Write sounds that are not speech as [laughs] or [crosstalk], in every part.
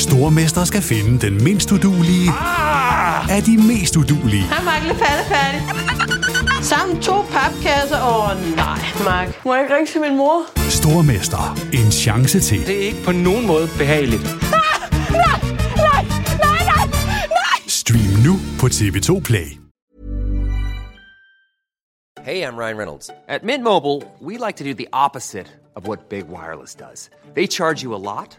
Stormester skal finde den mindst udulige Ah! af de mest udulige. Hej, Mark. Lidt færdig. Sammen to papkasser. Åh, oh, nej, Mark. Må jeg ikke ringe til min mor? Stormester. En chance til. Det er ikke på nogen måde behageligt. Stream nu på TV2 Play. Hey, I'm Ryan Reynolds. At Mint Mobile, we like to do the opposite of what Big Wireless does. They charge you a lot,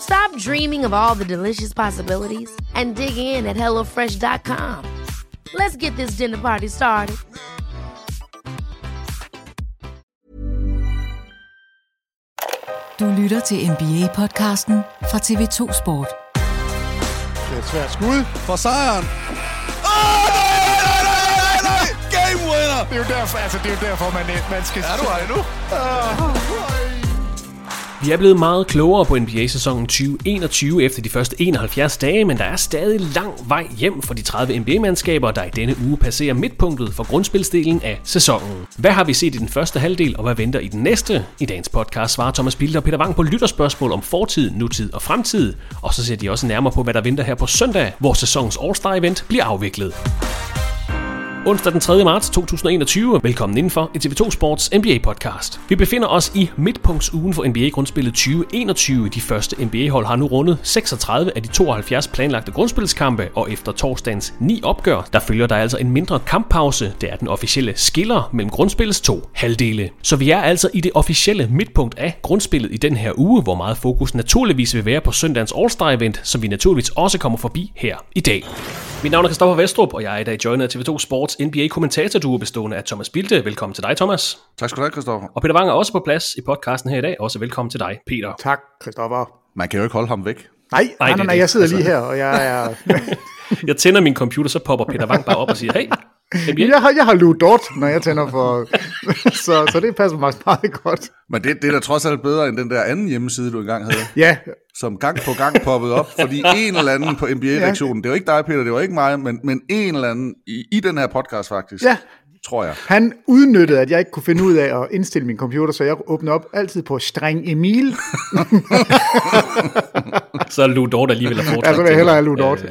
Stop dreaming of all the delicious possibilities and dig in at HelloFresh.com. Let's get this dinner party started. Du lytter til NBA-podcasten fra TV2 Sport. Det er et svært skud for sejren. Oh, Game winner! Det er jo derfor, altså, det er jo derfor man, man skal... Er du her nu? Uh, vi er blevet meget klogere på NBA-sæsonen 2021 efter de første 71 dage, men der er stadig lang vej hjem for de 30 NBA-mandskaber, der i denne uge passerer midtpunktet for grundspilsdelen af sæsonen. Hvad har vi set i den første halvdel, og hvad venter i den næste? I dagens podcast svarer Thomas Bilder og Peter Wang på lytterspørgsmål om fortid, nutid og fremtid, og så ser de også nærmere på, hvad der venter her på søndag, hvor sæsonens All-Star-event bliver afviklet. Onsdag den 3. marts 2021. Velkommen indenfor i TV2 Sports NBA-podcast. Vi befinder os i midtpunktsugen for NBA-grundspillet 2021. De første NBA-hold har nu rundet 36 af de 72 planlagte grundspilskampe, og efter torsdagens 9 opgør, der følger der altså en mindre kamppause. Det er den officielle skiller mellem grundspillets to halvdele. Så vi er altså i det officielle midtpunkt af grundspillet i den her uge, hvor meget fokus naturligvis vil være på søndagens All-Star-event, som vi naturligvis også kommer forbi her i dag. Mit navn er Kristoffer Vestrup, og jeg er i dag joinet af TV2 Sports NBA-kommentatorduo bestående af Thomas Bilde. Velkommen til dig, Thomas. Tak skal du have, Kristoffer. Og Peter Wang er også på plads i podcasten her i dag. Også velkommen til dig, Peter. Tak, Christoffer. Man kan jo ikke holde ham væk. Nej, nej, nej, nej, nej jeg sidder lige her, og jeg er... [laughs] jeg tænder min computer, så popper Peter Wang bare op og siger, hey, NBA. Jeg har, jeg har Lou Dort, når jeg tænder for... [laughs] så, så det passer mig meget godt. Men det, det er da trods alt bedre end den der anden hjemmeside, du engang havde. ja. Som gang på gang poppede op, fordi en eller anden på NBA-reaktionen, ja. det var ikke dig, Peter, det var ikke mig, men, men en eller anden i, i den her podcast faktisk. Ja. Tror jeg. Han udnyttede, at jeg ikke kunne finde ud af at indstille min computer, så jeg åbnede op altid på streng Emil. [laughs] så er Lou Dort alligevel at foretrække. Ja, så vil jeg hellere have Lou Dort.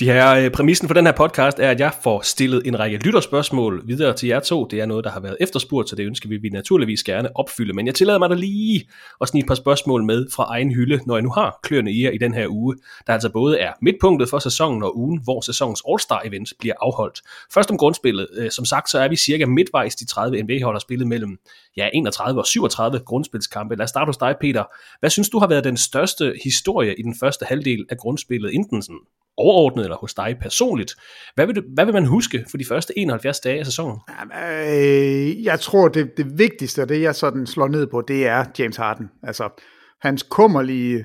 De her præmissen for den her podcast er, at jeg får stillet en række lytterspørgsmål videre til jer to. Det er noget, der har været efterspurgt, så det ønsker vi, vi naturligvis gerne opfylde. Men jeg tillader mig da lige at snige et par spørgsmål med fra egen hylde, når jeg nu har kløerne i jer i den her uge, der altså både er midtpunktet for sæsonen og ugen, hvor sæsonens All-Star-event bliver afholdt. Først om grundspillet. Øh, som sagt, så er vi cirka midtvejs. De 30 NBA-hold har spillet mellem ja, 31 og 37 grundspilskampe. Lad os starte hos dig, Peter. Hvad synes du har været den største historie i den første halvdel af grundspillet, enten sådan overordnet eller hos dig personligt? Hvad vil, du, hvad vil man huske for de første 71 dage af sæsonen? Øh, jeg tror, det, det vigtigste, og det jeg sådan slår ned på, det er James Harden. Altså, hans kummerlige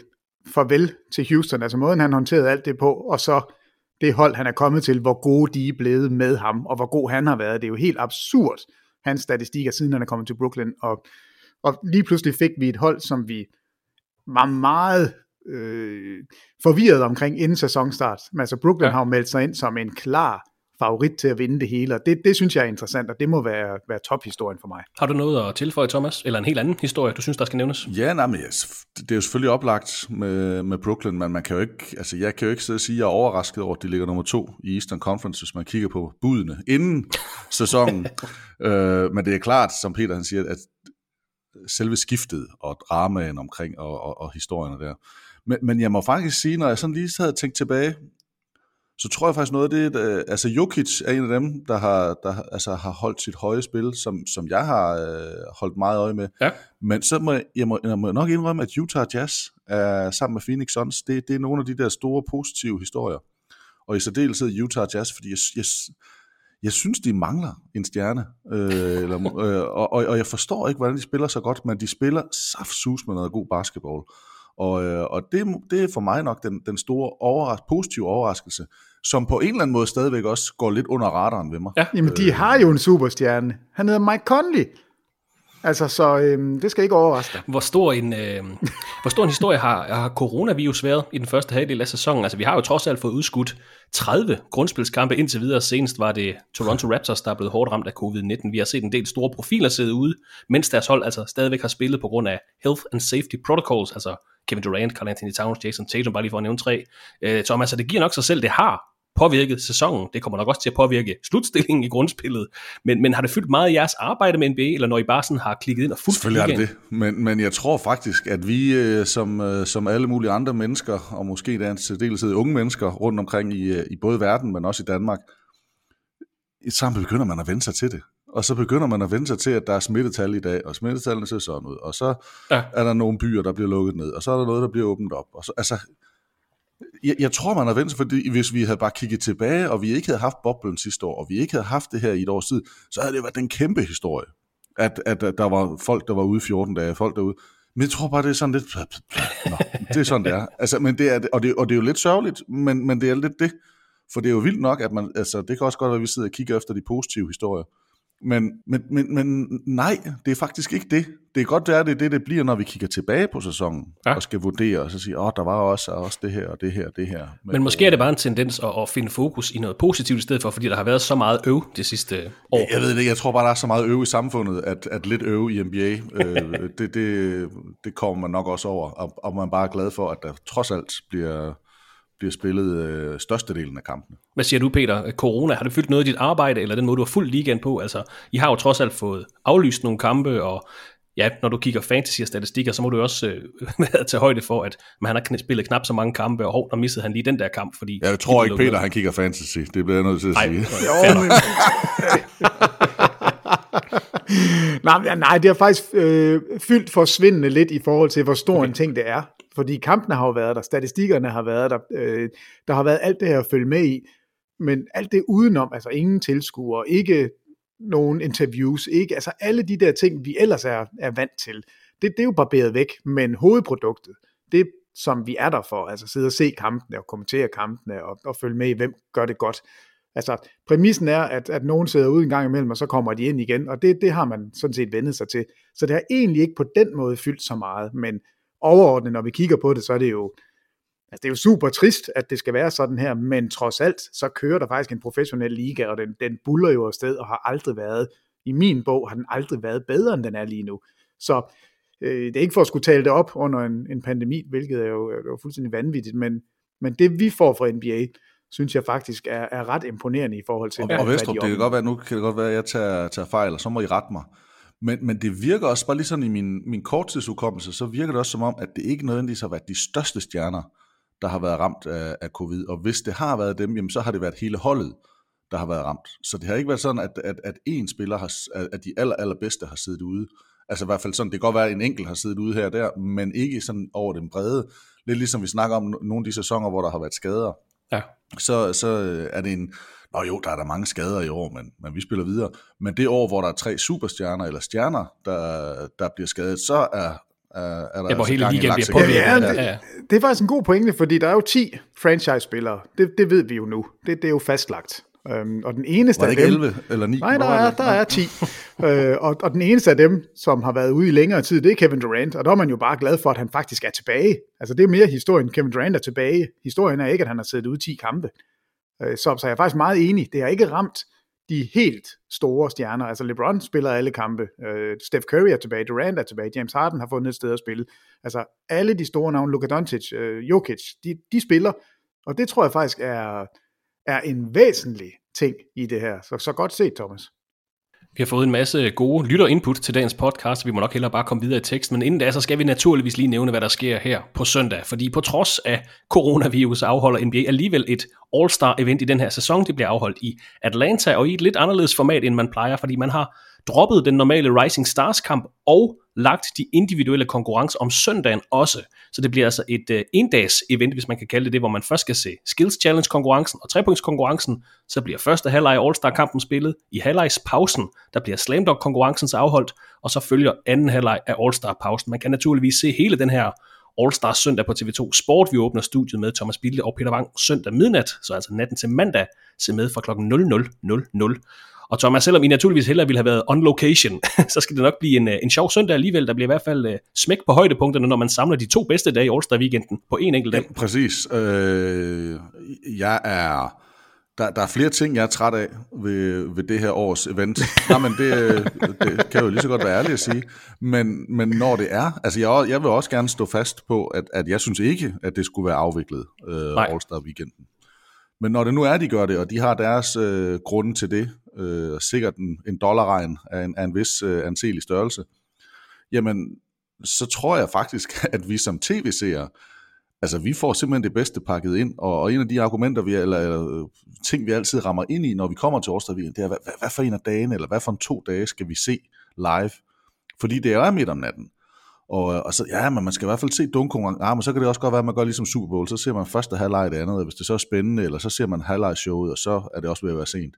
farvel til Houston, altså måden han håndterede alt det på, og så det hold, han er kommet til, hvor gode de er blevet med ham, og hvor god han har været. Det er jo helt absurd, hans statistikker, siden han er kommet til Brooklyn. Og, og lige pludselig fik vi et hold, som vi var meget øh, forvirret omkring inden sæsonstart. Men altså Brooklyn ja. har jo meldt sig ind som en klar favorit til at vinde det hele, og det, det synes jeg er interessant, og det må være, være tophistorien for mig. Har du noget at tilføje, Thomas? Eller en helt anden historie, du synes, der skal nævnes? Ja, nej, men yes, det er jo selvfølgelig oplagt med, med Brooklyn, men man kan jo ikke, altså jeg kan jo ikke sidde og sige, at jeg er overrasket over, at de ligger nummer to i Eastern Conference, hvis man kigger på budene inden sæsonen. [laughs] øh, men det er klart, som Peter han siger, at selve skiftet og dramaen omkring og, og, og historierne der. Men, men jeg må faktisk sige, når jeg sådan lige havde tænkt tilbage, så tror jeg faktisk noget af det, at, altså Jokic er en af dem, der har, der, altså, har holdt sit høje spil, som, som jeg har øh, holdt meget øje med. Ja. Men så må jeg, jeg, må, jeg må nok indrømme, at Utah Jazz er sammen med Phoenix Suns, det, det er nogle af de der store positive historier. Og i særdeleshed Utah Jazz, fordi jeg, jeg, jeg synes, de mangler en stjerne. Øh, eller, [laughs] øh, og, og, og jeg forstår ikke, hvordan de spiller så godt, men de spiller saftsus med noget god basketball. Og, øh, og det, det er for mig nok den, den store overras positive overraskelse, som på en eller anden måde stadigvæk også går lidt under radaren ved mig. Ja. Jamen, de har jo en superstjerne. Han hedder Mike Conley. Altså, så øhm, det skal ikke overraske dig. Hvor stor en, øh, hvor stor en historie har, har coronavirus været i den første halvdel af sæsonen? Altså, vi har jo trods alt fået udskudt 30 grundspilskampe indtil videre. Senest var det Toronto Raptors, der er blevet hårdt ramt af covid-19. Vi har set en del store profiler sidde ude, mens deres hold altså stadigvæk har spillet på grund af health and safety protocols, altså Kevin Durant, Carl Anthony Towns, Jason Tatum, bare lige for at nævne tre. Øh, Thomas, altså, det giver nok sig selv, det har påvirket sæsonen. Det kommer nok også til at påvirke slutstillingen i grundspillet. Men, men har det fyldt meget i jeres arbejde med NBA, eller når I bare sådan har klikket ind og fulgt Selvfølgelig er det det, men, men jeg tror faktisk, at vi øh, som, øh, som alle mulige andre mennesker, og måske der er en unge mennesker rundt omkring i, øh, i både verden, men også i Danmark, sammen begynder man at vende sig til det. Og så begynder man at vende sig til, at der er smittetal i dag, og smittetallene ser sådan ud. Og så ja. er der nogle byer, der bliver lukket ned, og så er der noget, der bliver åbnet op. Og så, altså, jeg, jeg tror, man har vendt sig, fordi hvis vi havde bare kigget tilbage, og vi ikke havde haft boblen sidste år, og vi ikke havde haft det her i et års tid, så havde det været den kæmpe historie, at, at, at der var folk, der var ude 14 dage, folk derude. Men jeg tror bare, det er sådan lidt... Nå, det er sådan, det er. Altså, men det er, og, det, og det er jo lidt sørgeligt, men, men det er lidt det. For det er jo vildt nok, at man... Altså, det kan også godt være, at vi sidder og kigger efter de positive historier. Men, men, men, men nej, det er faktisk ikke det. Det er godt, det er det, det, det bliver, når vi kigger tilbage på sæsonen, ja. og skal vurdere, og så sige, åh, oh, der var også, også det her, og det her, og det her. Men, men måske er det bare en tendens at, at finde fokus i noget positivt i stedet for, fordi der har været så meget øv det sidste år. Jeg, jeg ved det jeg tror bare, der er så meget øv i samfundet, at, at lidt øv i NBA, øh, [laughs] det, det, det kommer man nok også over, og, og man bare er glad for, at der trods alt bliver bliver spillet øh, størstedelen af kampene. Hvad siger du, Peter? Corona, har det fyldt noget i dit arbejde, eller den måde, du har fuldt ligaen på? Altså, I har jo trods alt fået aflyst nogle kampe, og ja, når du kigger fantasy og statistikker, så må du også øh, [laughs] tage højde for, at man har spillet knap så mange kampe, og hov, der missede han lige den der kamp, fordi... Jeg tror ikke, Peter, han kigger fantasy. Det bliver jeg nødt til at Ej, sige. [laughs] [laughs] Jo, men... nej, nej, det har faktisk øh, fyldt forsvindende lidt i forhold til, hvor stor okay. en ting det er. Fordi kampene har jo været der, statistikkerne har været der, øh, der har været alt det her at følge med i, men alt det udenom, altså ingen tilskuere, ikke nogen interviews, ikke, altså alle de der ting, vi ellers er, er vant til, det, det er jo barberet væk, men hovedproduktet, det som vi er der for, altså sidde og se kampene og kommentere kampene og, og følge med i, hvem gør det godt. Altså, præmissen er, at, at nogen sidder ude en gang imellem, og så kommer de ind igen, og det, det har man sådan set vendet sig til. Så det har egentlig ikke på den måde fyldt så meget, men overordnet, når vi kigger på det, så er det jo, altså det er jo super trist, at det skal være sådan her, men trods alt, så kører der faktisk en professionel liga, og den, den buller jo afsted, og har aldrig været, i min bog har den aldrig været bedre, end den er lige nu. Så øh, det er ikke for at skulle tale det op under en, en pandemi, hvilket er jo, er jo fuldstændig vanvittigt, men, men det vi får fra NBA, synes jeg faktisk er, er ret imponerende i forhold til, og, og Vestrup, det kan godt være, nu kan det godt være, at jeg tager, tager fejl, og så må I rette mig. Men, men det virker også, bare lige sådan i min, min korttidsudkommelse, så virker det også som om, at det ikke nødvendigvis har været de største stjerner, der har været ramt af, af covid. Og hvis det har været dem, jamen så har det været hele holdet, der har været ramt. Så det har ikke været sådan, at, at, at én spiller, har, at de aller, allerbedste har siddet ude. Altså i hvert fald sådan, det kan godt være, at en enkelt har siddet ude her og der, men ikke sådan over den brede. Lidt ligesom vi snakker om nogle af de sæsoner, hvor der har været skader. Ja. Så, så er det en, Nå jo, der er der mange skader i år, men, men vi spiller videre. Men det år, hvor der er tre superstjerner eller stjerner, der, der bliver skadet, så er, er, er der ja, hvor altså hele ligaen bliver påvirket. Ja, Ja, det, ja. det er faktisk en god pointe, fordi der er jo 10 franchise-spillere. Det, det ved vi jo nu. Det, det er jo fastlagt. Øhm, og den eneste Var det af ikke dem... 11 eller 9? Nej, der er, der er 10. øh, og, og den eneste af dem, som har været ude i længere tid, det er Kevin Durant. Og der er man jo bare glad for, at han faktisk er tilbage. Altså det er mere historien, Kevin Durant er tilbage. Historien er ikke, at han har siddet ude 10 kampe. Øh, så, så jeg er faktisk meget enig. Det har ikke ramt de helt store stjerner. Altså LeBron spiller alle kampe. Øh, Steph Curry er tilbage, Durant er tilbage, James Harden har fundet et sted at spille. Altså alle de store navne, Luka Doncic, øh, Jokic, de, de spiller, og det tror jeg faktisk er, er en væsentlig ting i det her. Så, så godt set, Thomas. Vi har fået en masse gode lytter-input til dagens podcast, vi må nok hellere bare komme videre i teksten, men inden da, så skal vi naturligvis lige nævne, hvad der sker her på søndag, fordi på trods af coronavirus afholder NBA alligevel et All-Star-event i den her sæson. Det bliver afholdt i Atlanta, og i et lidt anderledes format, end man plejer, fordi man har droppet den normale Rising Stars kamp og lagt de individuelle konkurrencer om søndagen også. Så det bliver altså et øh, endags event, hvis man kan kalde det det, hvor man først skal se Skills Challenge konkurrencen og trepunktskonkurrencen. Så bliver første halvleg af All-Star kampen spillet. I halvlegs pausen, der bliver Slam Dunk konkurrencen afholdt, og så følger anden halvleg af All-Star pausen. Man kan naturligvis se hele den her All-Star søndag på TV2 Sport. Vi åbner studiet med Thomas Bilde og Peter Wang søndag midnat, så altså natten til mandag. Se med fra kl. 00.00. Og Thomas, selvom I naturligvis hellere ville have været on location, [laughs] så skal det nok blive en, øh, en sjov søndag alligevel. Der bliver i hvert fald uh, smæk på højdepunkterne, når man samler de to bedste dage i All-Star weekenden på en enkelt dag. Ja, præcis. Øh, jeg er... Der, der er flere ting, jeg er træt af ved, ved det her års event. [laughs] Nej, men det, det kan jo lige så godt være ærligt at sige. Men, men når det er, altså jeg, jeg vil også gerne stå fast på, at, at jeg synes ikke, at det skulle være afviklet øh, All-Star weekenden. Men når det nu er, de gør det, og de har deres øh, grunde til det, øh, sikkert en, en dollarregn af en, af en vis øh, anselig størrelse, jamen, så tror jeg faktisk, [laughs] at vi som tv-seere, altså vi får simpelthen det bedste pakket ind, og, og en af de argumenter, vi, eller, eller øh, ting, vi altid rammer ind i, når vi kommer til Årsdag det er, hvad, hvad, hvad for en af dagene, eller hvad for en to dage skal vi se live? Fordi det er midt om natten. Og, øh, og så, ja, men man skal i hvert fald se dunkkonkurrencen. Ja, ah, men så kan det også godt være, at man gør ligesom Super Bowl. Så ser man første halvleg det andet, og hvis det så er spændende, eller så ser man halvleg-showet, og så er det også ved at være sent.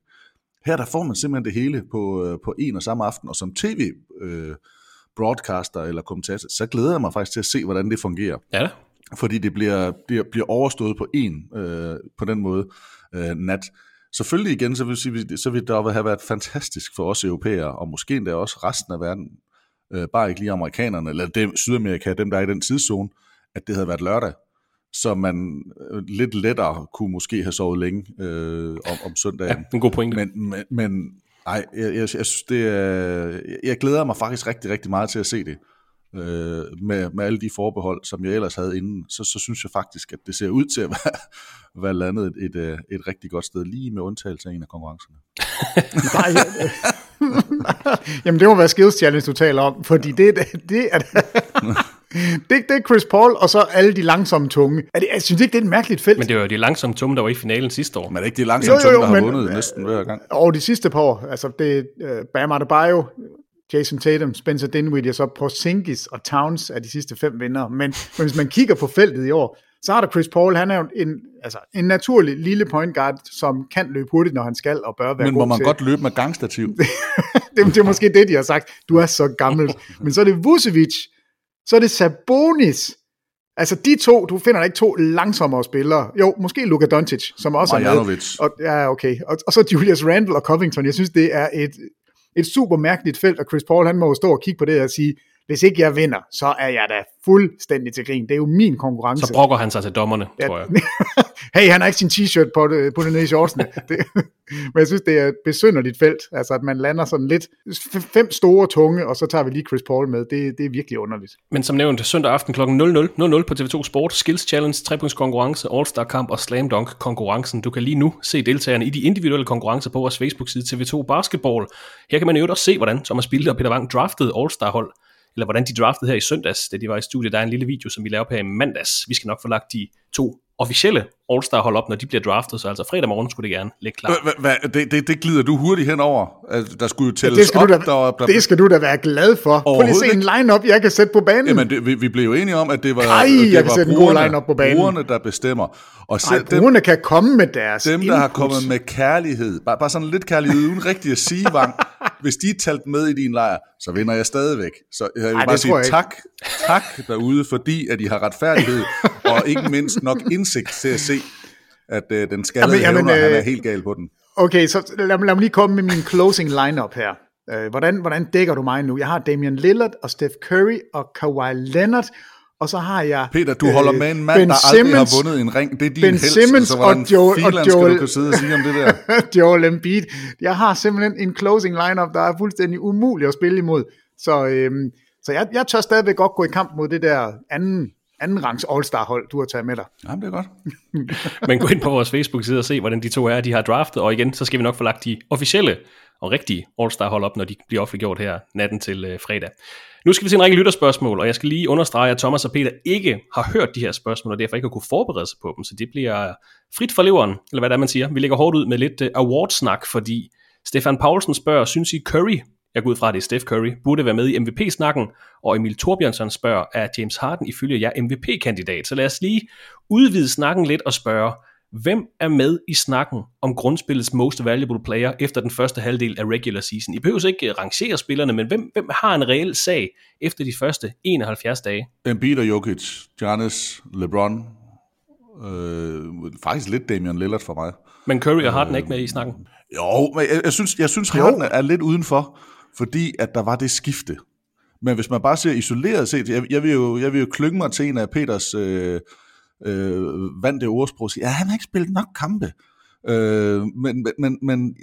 Her der får man simpelthen det hele på, øh, på en og samme aften, og som tv øh, broadcaster eller kommentator, så glæder jeg mig faktisk til at se, hvordan det fungerer. Ja. Fordi det bliver, bliver, bliver overstået på en, øh, på den måde, øh, nat. Selvfølgelig igen, så vil, sige, så vil det have været fantastisk for os europæere, og måske endda også resten af verden, øh, bare ikke lige amerikanerne, eller dem, Sydamerika, dem der er i den tidszone, at det havde været lørdag, så man øh, lidt lettere kunne måske have sovet længe øh, om, om søndagen. Ja, en god pointe. Men, men, men ej, jeg, jeg, jeg, synes, det er, jeg glæder mig faktisk rigtig, rigtig meget til at se det. Øh, med, med alle de forbehold, som jeg ellers havde inden, så, så synes jeg faktisk, at det ser ud til at være, [laughs] være landet et, et, øh, et rigtig godt sted, lige med undtagelse af en af konkurrencerne. [laughs] Nej, [laughs] Jamen det må være Skills Challenge, du taler om, fordi det, det, det er det, det er Chris Paul, og så alle de langsomme tunge. Er det, jeg synes ikke, det er et mærkeligt felt. Men det var jo de langsomme tunge, der var i finalen sidste år. Men er det ikke de langsomme tunge, der har men, vundet næsten hver gang? Og de sidste par år, altså det er uh, Bam Adebayo, Jason Tatum, Spencer Dinwiddie, og så Porzingis og Towns er de sidste fem vinder. Men, men hvis man kigger på feltet i år, så har der Chris Paul, han er jo en, altså, en naturlig lille point guard, som kan løbe hurtigt, når han skal, og bør være Men må man til. godt løbe med gangstativ? [laughs] det, det er måske det, de har sagt. Du er så gammel. [laughs] Men så er det Vucevic, så er det Sabonis. Altså de to, du finder ikke to langsommere spillere. Jo, måske Luka Doncic, som også Marjanovic. er med. Og, ja, okay. Og, og så Julius Randle og Covington. Jeg synes, det er et, et super mærkeligt felt, og Chris Paul, han må jo stå og kigge på det og sige, hvis ikke jeg vinder, så er jeg da fuldstændig til grin. Det er jo min konkurrence. Så brokker han sig til dommerne, ja. tror jeg. [laughs] hey, han har ikke sin t-shirt på, det, på det nede i shortsene. [laughs] det, [laughs] men jeg synes, det er et besynderligt felt. Altså, at man lander sådan lidt fem store tunge, og så tager vi lige Chris Paul med. Det, det er virkelig underligt. Men som nævnt, søndag aften kl. 00.00 på TV2 Sport, Skills Challenge, trepunktskonkurrence, All-Star Kamp og Slam Dunk konkurrencen. Du kan lige nu se deltagerne i de individuelle konkurrencer på vores Facebook-side TV2 Basketball. Her kan man jo også se, hvordan Thomas Bilde og Peter Wang draftede All-Star hold eller hvordan de draftede her i søndags, da de var i studiet. Der er en lille video, som vi laver på her i mandags. Vi skal nok få lagt de to officielle All-Star hold op, når de bliver draftet, så altså fredag morgen skulle det gerne ligge klar. Hva, det, det, det glider du hurtigt henover. Altså, der skulle jo tælles ja, det skal op. Du da, der, der, det skal du da være glad for. Prøv lige se en line-up, jeg kan sætte på banen. Jamen, det, vi, vi blev jo enige om, at det var, Ej, det jeg kan var sætte brugerne, en god line-up på banen. brugerne, der bestemmer. Og selv Ej, brugerne dem, kan komme med deres Dem, der input. har kommet med kærlighed, bare, bare sådan lidt kærlighed, uden rigtig at sige, Vang, [laughs] hvis de er talt med i din lejr, så vinder jeg stadigvæk. Så jeg vil Ej, bare sige tak, tak derude, fordi at I har retfærdighed, [laughs] og ikke mindst nok indsigt til at se, at øh, den skaldede jamen, hævner, øh, han er helt gal på den. Okay, så lad, lad mig lige komme med min closing lineup her. Øh, hvordan, hvordan dækker du mig nu? Jeg har Damian Lillard og Steph Curry og Kawhi Leonard, og så har jeg... Peter, du holder med en mand, ben der aldrig Simmons, har vundet en ring. Det er din ben held, Simmons så og Joel, og Joel, skal du sidde og sige om det der? [laughs] Joel Embiid. Jeg har simpelthen en closing lineup, der er fuldstændig umulig at spille imod. Så, øhm, så jeg, jeg tør stadigvæk godt gå i kamp mod det der anden, anden rangs All-Star hold, du har taget med dig. Jamen, det er godt. [laughs] Men gå ind på vores Facebook-side og se, hvordan de to er, de har draftet, og igen, så skal vi nok få lagt de officielle og rigtige All-Star hold op, når de bliver offentliggjort her natten til øh, fredag. Nu skal vi til en række lytterspørgsmål, og jeg skal lige understrege, at Thomas og Peter ikke har hørt de her spørgsmål, og derfor ikke har kunne forberede sig på dem, så det bliver frit for leveren, eller hvad det er, man siger. Vi lægger hårdt ud med lidt øh, awardsnak, fordi Stefan Paulsen spørger, synes I Curry, jeg går ud fra, at det er Steph Curry, burde være med i MVP-snakken, og Emil Torbjørnsson spørger, er James Harden ifølge jer MVP-kandidat? Så lad os lige udvide snakken lidt og spørge, Hvem er med i snakken om grundspillets most valuable player efter den første halvdel af regular season? I behøver ikke rangere spillerne, men hvem, hvem har en reel sag efter de første 71 dage? Embiid og Jokic, Giannis, LeBron, øh, faktisk lidt Damian Lillard for mig. Men Curry og Harden er ikke med i snakken? Jo, men jeg, jeg synes, jeg synes Harden er lidt udenfor, fordi at der var det skifte. Men hvis man bare ser isoleret set, jeg, jeg, vil, jo, jeg vil jo klynge mig til en af Peters... Øh, øh, vandt det ordsprog og siger, ja, han har ikke spillet nok kampe. Øh, men men, men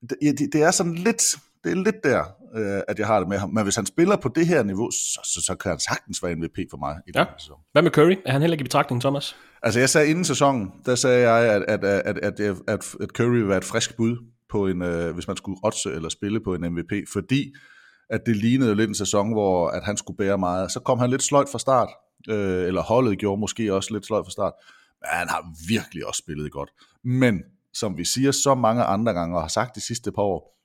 det, det, det er sådan lidt, det er lidt der, øh, at jeg har det med ham. Men hvis han spiller på det her niveau, så, så, så kan han sagtens være MVP for mig. I ja. Hvad med Curry? Er han heller ikke i betragtning, Thomas? Altså jeg sagde inden sæsonen, der sagde jeg, at, at, at, at, at, at, Curry vil være et frisk bud, på en, øh, hvis man skulle rotse eller spille på en MVP, fordi at det lignede lidt en sæson, hvor at han skulle bære meget. Så kom han lidt sløjt fra start, øh, eller holdet gjorde måske også lidt sløjt fra start, men han har virkelig også spillet godt. Men, som vi siger så mange andre gange, og har sagt de sidste par år,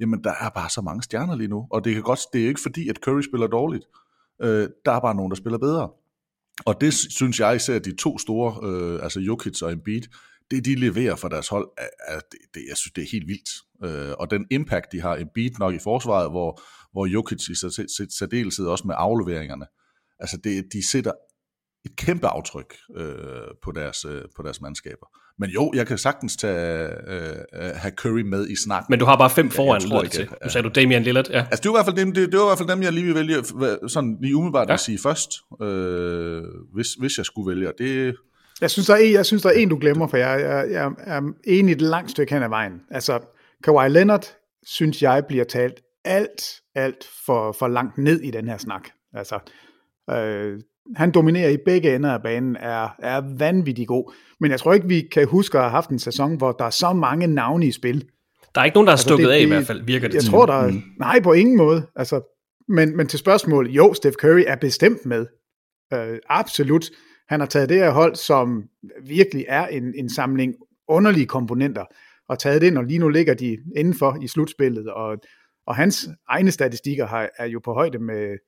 jamen der er bare så mange stjerner lige nu, og det, kan godt, det er jo ikke fordi, at Curry spiller dårligt. Øh, der er bare nogen, der spiller bedre. Og det synes jeg især, at de to store, øh, altså Jokic og Embiid, det de leverer for deres hold, er, er, det, det, jeg synes, det er helt vildt. Øh, og den impact, de har, Embiid nok i forsvaret, hvor, hvor Jokic i særdeleshed også med afleveringerne, Altså det, de sætter et kæmpe aftryk øh, på, deres, øh, på deres mandskaber. Men jo, jeg kan sagtens tage, øh, øh have Curry med i snak. Men du har bare fem foran, ja, til. Nu sagde du Damian Lillard, ja. Altså det var i hvert fald dem, det, det var i hvert fald dem, jeg lige vil vælge, sådan lige umiddelbart ja. at sige først, øh, hvis, hvis jeg skulle vælge. Det, jeg synes, der er en, jeg synes, der er en, du glemmer, for jeg, jeg, jeg er enig et langt stykke hen ad vejen. Altså, Kawhi Leonard, synes jeg, bliver talt alt, alt for, for langt ned i den her snak. Altså, Øh, han dominerer i begge ender af banen, er, er vanvittig god. Men jeg tror ikke, vi kan huske at have haft en sæson, hvor der er så mange navne i spil. Der er ikke nogen, der har altså, stukket det, af i hvert fald, virker det Jeg tror, der er, mm. nej, på ingen måde. Altså, men, men til spørgsmålet, jo, Steph Curry er bestemt med. Øh, absolut. Han har taget det her hold, som virkelig er en, en samling underlige komponenter, og taget det ind, og lige nu ligger de indenfor i slutspillet, og, og hans egne statistikker har, er jo på højde med,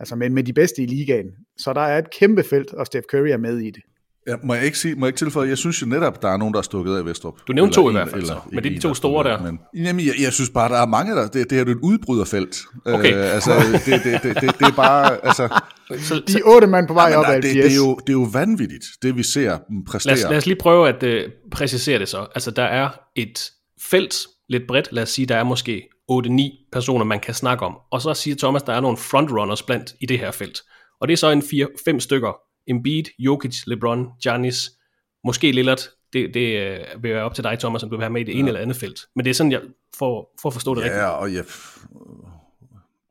altså med, med de bedste i ligaen. Så der er et kæmpe felt, og Steph Curry er med i det. Ja, må jeg ikke, sige, må jeg ikke tilføje, jeg synes jo netop, der er nogen, der er stukket af Vestrup. Du nævnte to i hvert fald, eller, men det er de to store der. Men, jamen, jeg, jeg synes bare, der er mange der. Det, det er jo et udbryderfelt. Okay. Øh, altså, det, det, det, det, det er bare, altså... Så, de otte mand på vej op af det, det, er jo, det er jo vanvittigt, det vi ser dem præstere. Lad os, lad os lige prøve at uh, præcisere det så. Altså, der er et felt, lidt bredt, lad os sige, der er måske 8-9 personer, man kan snakke om. Og så siger Thomas, der er nogle frontrunners blandt i det her felt. Og det er så en 4-5 stykker. Embiid, Jokic, LeBron, Giannis, måske Lillard. Det, det øh, vil være op til dig, Thomas, om du vil være med i det ja. ene eller andet felt. Men det er sådan, jeg får for at forstå det ja, rigtigt. Ja, og jeg,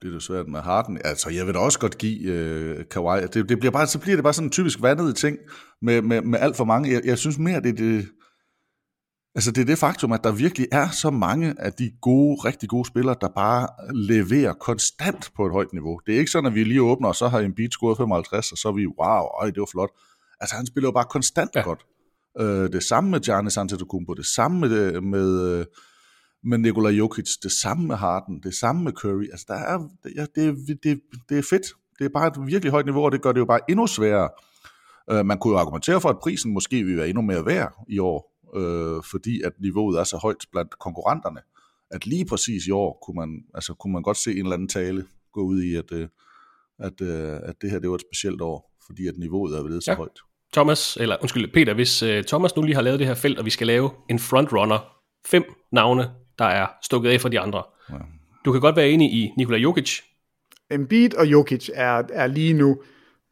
det er jo svært med Harden. Altså, jeg vil da også godt give øh, Kawhi. Det, det bliver bare, så bliver det bare sådan en typisk vandet ting med, med, med alt for mange. Jeg, jeg synes mere, det er det, Altså det er det faktum, at der virkelig er så mange af de gode, rigtig gode spillere, der bare leverer konstant på et højt niveau. Det er ikke sådan, at vi lige åbner, og så har en beat scoret 55, og så er vi, wow, øj, det var flot. Altså han spiller jo bare konstant ja. godt. Øh, det samme med Giannis Antetokounmpo, det samme med, med, med Nikola Jokic, det samme med Harden, det samme med Curry. Altså der er, ja, det, det, det er fedt. Det er bare et virkelig højt niveau, og det gør det jo bare endnu sværere. Øh, man kunne jo argumentere for, at prisen måske vil være endnu mere værd i år, øh, fordi at niveauet er så højt blandt konkurrenterne, at lige præcis i år kunne man, altså, kunne man godt se en eller anden tale gå ud i, at, øh, at, øh, at det her det var et specielt år, fordi at niveauet er blevet så ja. højt. Thomas, eller undskyld, Peter, hvis uh, Thomas nu lige har lavet det her felt, og vi skal lave en frontrunner, fem navne, der er stukket af for de andre. Ja. Du kan godt være enig i Nikola Jokic. Embiid og Jokic er, er lige nu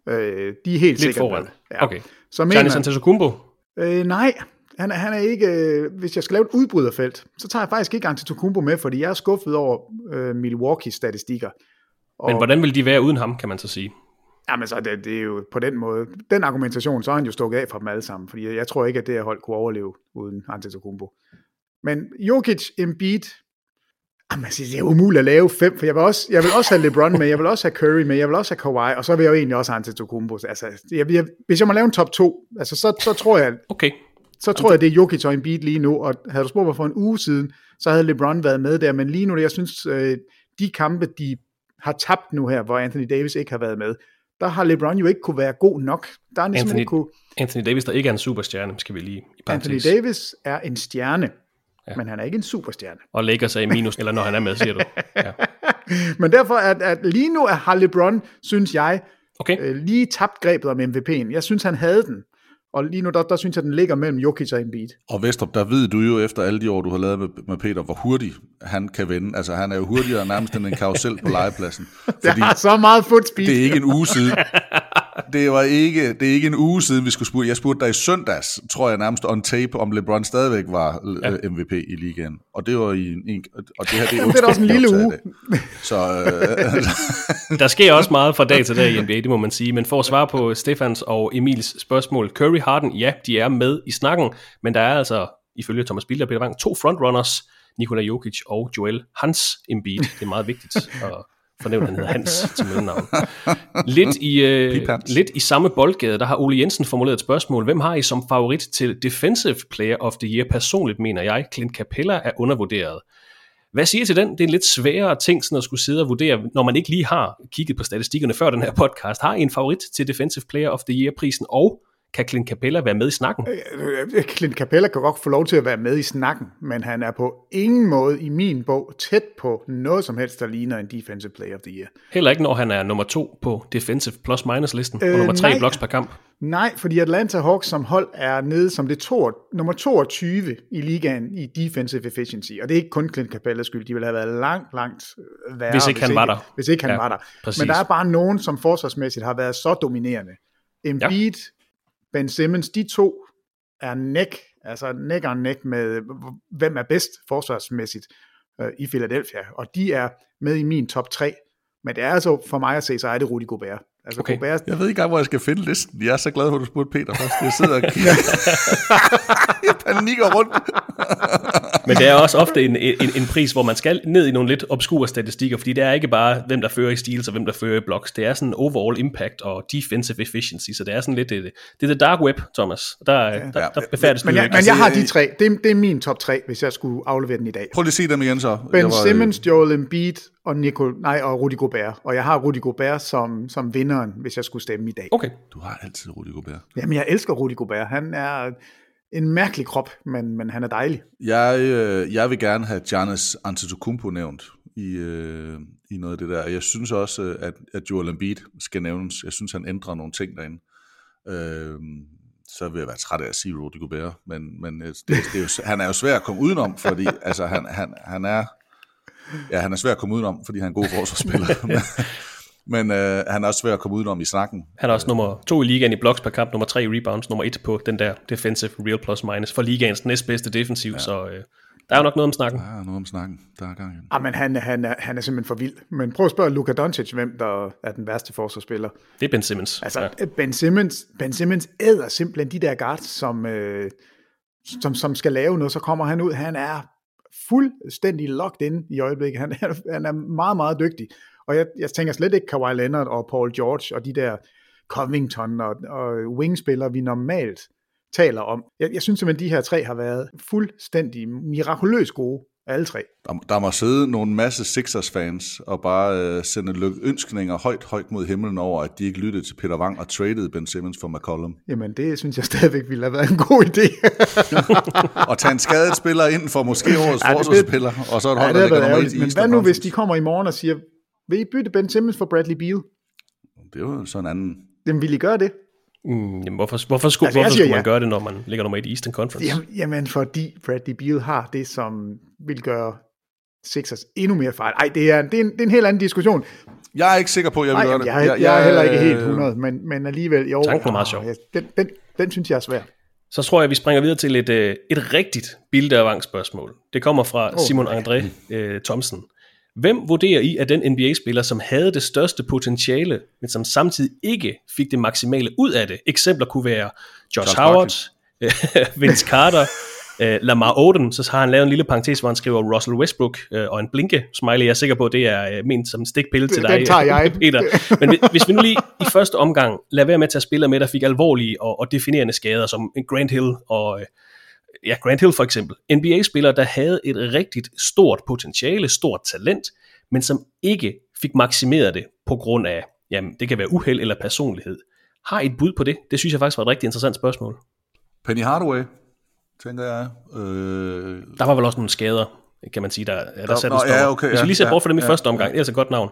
Øh, de er helt Lidt sikkert foran. med. Ja. Okay. Så Giannis mener, Antetokounmpo? øh, nej, han, er- han er ikke, øh, hvis jeg skal lave et udbryderfelt, så tager jeg faktisk ikke Antetokounmpo med, fordi jeg er skuffet over øh, Milwaukee's statistikker. Og, Men hvordan vil de være uden ham, kan man så sige? Jamen så det, det er jo på den måde, den argumentation, så er han jo stukket af fra dem alle sammen, fordi jeg, jeg tror ikke, at det her hold kunne overleve uden Antetokounmpo. Men Jokic, Embiid, jamen, altså, det er umuligt at lave fem, for jeg vil, også, jeg vil også have LeBron med, jeg vil også have Curry med, jeg vil også have Kawhi, og så vil jeg jo egentlig også have Antetokounmpo. Altså, jeg, jeg, hvis jeg må lave en top 2, altså, så, så tror jeg, Okay. så tror jeg, det er Jokic og Embiid lige nu, og havde du spurgt mig for en uge siden, så havde LeBron været med der, men lige nu, jeg synes, øh, de kampe, de har tabt nu her, hvor Anthony Davis ikke har været med, der har LeBron jo ikke kunne være god nok. Der han ligesom Anthony, ikke kunne, Anthony Davis, der ikke er en superstjerne, skal vi lige i Anthony parentes. Davis er en stjerne, ja. men han er ikke en superstjerne. Og lægger sig i minus, eller når han er med, siger du. [laughs] Ja. Men derfor, at, at lige nu er har LeBron, synes jeg, Okay. øh, lige tabt grebet om MVP'en. Jeg synes, han havde den. Og lige nu, der, der synes jeg, den ligger mellem Jokic og Embiid. Og Vestrup, der ved du jo efter alle de år, du har lavet med, med Peter, hvor hurtigt han kan vinde. Altså, han er jo hurtigere nærmest end en karusel på legepladsen. [laughs] Fordi har så meget foot speed. det er ikke en uge siden. [laughs] Det var ikke, det er ikke en uge siden, vi skulle spurgte. Jeg spurgte dig i søndags, tror jeg nærmest on tape, om LeBron stadigvæk var ja. MVP i ligaen. Og det var i en, og det her det er, [laughs] Det er også en lille uge. Så øh, [laughs] Der sker også meget fra dag [laughs] til dag i NBA, det må man sige. Men for at svare på Stefans og Emils spørgsmål, Curry Harden, ja, de er med i snakken, men der er altså, ifølge Thomas Bilder og Peter Wang, to frontrunners, Nikola Jokic og Joel Hans Embiid. Det er meget vigtigt at fornævne, at han hedder Hans til mellemnavn. Lidt i, øh, lidt i samme boldgade, der har Ole Jensen formuleret et spørgsmål. Hvem har I som favorit til Defensive Player of the Year? Personligt mener jeg, Clint Capella er undervurderet. Hvad siger I til den? Det er en lidt sværere ting sådan at skulle sidde og vurdere, når man ikke lige har kigget på statistikkerne før den her podcast. Har I en favorit til Defensive Player of the Year-prisen, og kan Clint Capella være med i snakken? Øh, Clint Capella kan godt få lov til at være med i snakken, men han er på ingen måde i min bog tæt på noget som helst, der ligner en Defensive Player of the Year. Heller ikke, når han er nummer to på Defensive Plus-Minus-listen, Øh, og nummer tre nej. blocks per kamp. Nej, fordi Atlanta Hawks som hold er nede som det to, nummer 22 i ligaen i defensive efficiency, og det er ikke kun Clint Capellas skyld, de ville have været langt, langt øh, værre, Hvis ikke han var der. Hvis ikke han Ja, var der. præcis. Men der er bare nogen, som forsvarsmæssigt har været så dominerende. Embiid, ja. Ben Simmons, de to er næk, altså næk og næk med, hvem er bedst forsvarsmæssigt øh, i Philadelphia, og de er med i min top 3. Men det er altså, for mig at se, så er det Rudy Gobert. Altså Okay. Gobert, jeg ved ikke engang, hvor jeg skal finde listen. Jeg er så glad for, at du spurgte Peter først. Jeg sidder og [laughs] [laughs] jeg panikker rundt. [laughs] Men det er også ofte en, en, en pris, hvor man skal ned i nogle lidt obskure statistikker, fordi det er ikke bare, hvem der fører i steals og hvem der fører i blocks. Det er sådan overall impact og defensive efficiency, så det er sådan lidt, det, det er the dark web, Thomas. Der, ja, der, der befærdes Men du jeg, men jeg har de Altså, tre. Det, er- det er min top tre, hvis jeg skulle aflevere den i dag. Prøv lige at sige dem igen så. Ben var, øh, Simmons, Joel Embiid og, Nicol, nej, og Rudy Gobert. Og jeg har Rudy Gobert som, som vinderen, hvis jeg skulle stemme i dag. Okay. Du har altid Rudy Gobert. Jamen, jeg elsker Rudy Gobert. Han er en mærkelig krop, men, men han er dejlig. Jeg, øh, jeg vil gerne have Giannis Antetokounmpo nævnt i, øh, i noget af det der. Jeg synes også, øh, at, at Joel Embiid skal nævnes. Jeg synes, han ændrer nogle ting derinde. Øh, så vil jeg være træt af at sige Rudy Gobert, men, men øh, det, det er jo, han er jo svær at komme udenom, fordi altså, han, han, han er ja, han er svær at komme udenom, fordi han er en god forsvarsspiller. [laughs] [laughs] men øh, han er også svær at komme udenom i snakken. Han er også nummer to i ligaen i blocks per kamp, nummer tre i rebounds, nummer et på den der defensive real plus minus for ligaens næstbedste defensiv, ja. så øh, der er jo nok noget om snakken. Der er noget om snakken. Der er gang i. Ah, men han, han, er, han er simpelthen for vild. Men prøv at spørge Luka Doncic, hvem der er den værste forsvarsspiller. Det er Ben Simmons. Altså, ja. ja. Ben Simmons, Ben Simmons æder simpelthen de der guards, som, øh, som, som skal lave noget, så kommer han ud. Han er fuldstændig locked in i øjeblikket. Han, er, han er meget, meget dygtig. Og jeg, jeg tænker slet ikke Kawhi Leonard og Paul George og de der Covington og, og wingspillere, vi normalt taler om. Jeg, jeg synes simpelthen, de her tre har været fuldstændig mirakuløst gode, alle tre. Der, der må sidde nogle masse Sixers-fans og bare øh, sende lykønskninger højt, højt mod himlen over, at de ikke lyttede til Peter Wang og traded Ben Simmons for McCollum. Jamen, det synes jeg stadigvæk ville have været en god idé. [laughs] og tage en skadet spiller ind for måske årets det- forsvarsspiller, og så et hold, Ja, det ligger har været nummer et ærgerligt. i Men hvad nu, hvis de kommer i morgen og siger, vil I bytte Ben Simmons for Bradley Beal? Det er jo sådan en anden... Jamen, vil I gøre det? Mm, jamen, hvorfor, hvorfor skulle, Altså, jeg hvorfor siger skulle man ja. gøre det, når man ligger nummer et i Eastern Conference? Jamen, jamen, fordi Bradley Beal har det, som vil gøre Sixers endnu mere fejl. Ej, det er, det, er en, det er en helt anden diskussion. Jeg er ikke sikker på, at jeg vil Ej, gøre jamen, det. jeg, jeg, jeg er heller ikke helt 100, men, men alligevel, jo. Tanken var meget sjov. ja, Den, den, den synes jeg er svær. Så tror jeg, at vi springer videre til et, øh, et rigtigt bilde spørgsmål. Det kommer fra Oh. Simon André øh, Thomsen. Hvem vurderer I er den NBA-spiller, som havde det største potentiale, men som samtidig ikke fik det maksimale ud af det? Eksempler kunne være Josh, Josh Howard, [laughs] Vince Carter, øh, Lamar Odom, så har han lavet en lille parentes, hvor han skriver Russell Westbrook øh, og en blinke smiley. Jeg er sikker på, at det er øh, ment som en stikpille til Den dig, tager jeg. [laughs] Peter. Men hvis- hvis vi nu lige i første omgang lader være med at tage spillere med, der fik alvorlige og, og definerende skader, som Grant Hill og øh, ja, Grant Hill for eksempel. NBA-spillere, der havde et rigtigt stort potentiale, stort talent, men som ikke fik maksimeret det på grund af, jamen det kan være uheld eller personlighed. Har I et bud på det? Det synes jeg faktisk var et rigtig interessant spørgsmål. Penny Hardaway, tænker jeg. Øh, Der var vel også nogle skader, kan man sige, der, der, der satte nå, en stopper. ja, okay, Hvis vi lige ser ja, bort fra dem i ja, første omgang, ja. det er altså et godt navn.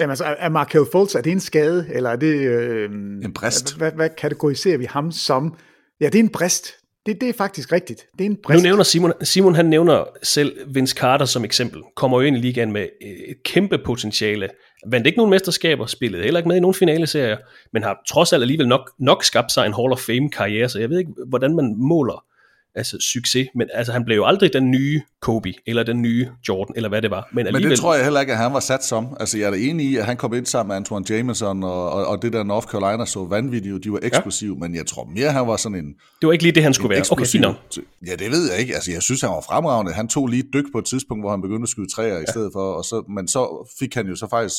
Jamen, altså, er Markel Fultz, er det en skade, eller er det... Øh, En brist. Hvad, hvad kategoriserer vi ham som? Ja, det er en brist. Det, det er faktisk rigtigt. Det er en Nu nævner Simon, Simon han nævner selv Vince Carter som eksempel. Kommer jo ind i ligaen med øh, et kæmpe potentiale. Vandt ikke nogen mesterskaber, spillede heller ikke med i nogen finaleserier, men har trods alt alligevel nok, nok skabt sig en Hall of Fame karriere, så jeg ved ikke, hvordan man måler altså, succes, men altså, han blev jo aldrig den nye Kobe, eller den nye Jordan, eller hvad det var. Men, Men alligevel, det tror jeg heller ikke, at han var sat som. Altså, jeg er da enig i, at han kom ind sammen med Antoine Jameson, og, og, og det der North Carolina så vanvittigt, de var eksplosive, ja. men jeg tror mere, han var sådan en... det var ikke lige det, han skulle være. Okay, eksplosiv- fint nok. Ja, det ved jeg ikke. Altså, jeg synes, han var fremragende. Han tog lige et dyk på et tidspunkt, hvor han begyndte at skyde træer ja. i stedet for, og så, men så fik han jo så faktisk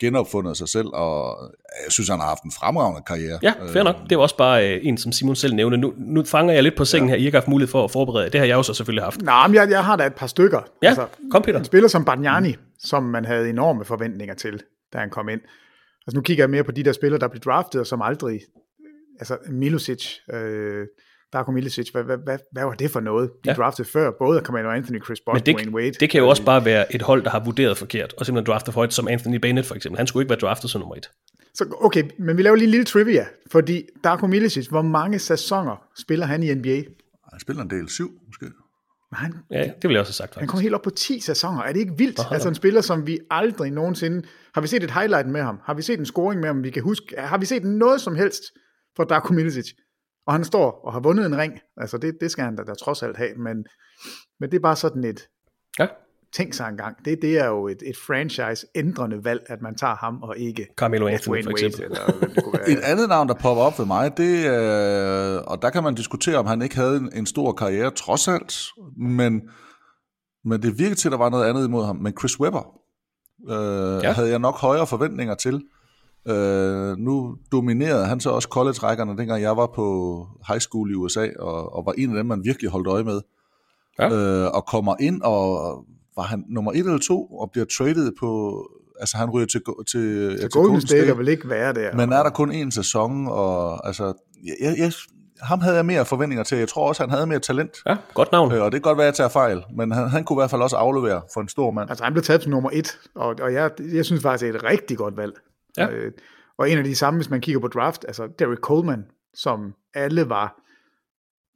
genopfundet sig selv, og jeg synes, han har haft en fremragende karriere. Ja, fair nok. Det var også bare øh, en, som Simon selv nævnte. Nu, nu fanger jeg lidt på sengen ja. her. I har ikke haft mulighed for at forberede. Det har jeg jo så selvfølgelig haft. Nej, men jeg, jeg har da et par stykker. Altså, Ja, kom Peter. En spiller som Bargnani, som man havde enorme forventninger til, da han kom ind. Altså nu kigger jeg mere på de der spillere, der blev draftet, og som aldrig... Altså Milicic, øh, Darko Milicic, hvad, hvad, hvad, hvad var det for noget? De Ja. draftede før, både Carmelo Anthony, Chris Bosh, Men det, Wayne Wade. det kan jo også bare være et hold, der har vurderet forkert, og simpelthen draftet for højt, som Anthony Bennett for eksempel. Han skulle ikke være draftet som nummer et. Så, okay, men vi laver lige en lille trivia, fordi Darko Milicic, hvor mange sæsoner spiller han i NBA? Han spiller en del syv, måske. Han, Ja, det ville jeg også have sagt han faktisk. kom helt op på 10 sæsoner. Er det ikke vildt? Aha. Altså en spiller, som vi aldrig nogensinde... Har vi set et highlight med ham? Har vi set en scoring med ham, vi kan huske? Har vi set noget som helst fra Darko Milicic? Og han står og har vundet en ring. Altså det, det skal han da, da trods alt have. Men, men det er bare sådan et... Ja. Tænk sig engang. Det, det er jo et, et franchise-ændrende valg, at man tager ham og ikke Carmelo Anthony for Wade, eksempel. Eller, det kunne være. Et andet navn, der popper op ved mig, det er, og der kan man diskutere, om han ikke havde en, en stor karriere, trods alt, men, men det virkede til, at der var noget andet imod ham. Men Chris Webber øh, ja. havde jeg nok højere forventninger til. Øh, nu dominerede han så også college-rækkerne, dengang jeg var på high school i USA, og, og var en af dem, man virkelig holdt øje med. Ja. Øh, og kommer ind, og var han nummer et eller to, og bliver traded på, altså han ryger til, til, ja, Så Golden State vil ikke være der. men er der kun én sæson, og altså, jeg, jeg, ham havde jeg mere forventninger til. Jeg tror også, han havde mere talent. Ja, godt navn. Øh, og det kan godt være, at jeg tager fejl, men han, han kunne i hvert fald også aflevere for en stor mand. Altså han blev taget som nummer et, og, og jeg, jeg synes faktisk, det er et rigtig godt valg. Ja. Øh, og en af de samme, hvis man kigger på draft, altså Derek Coleman, som alle var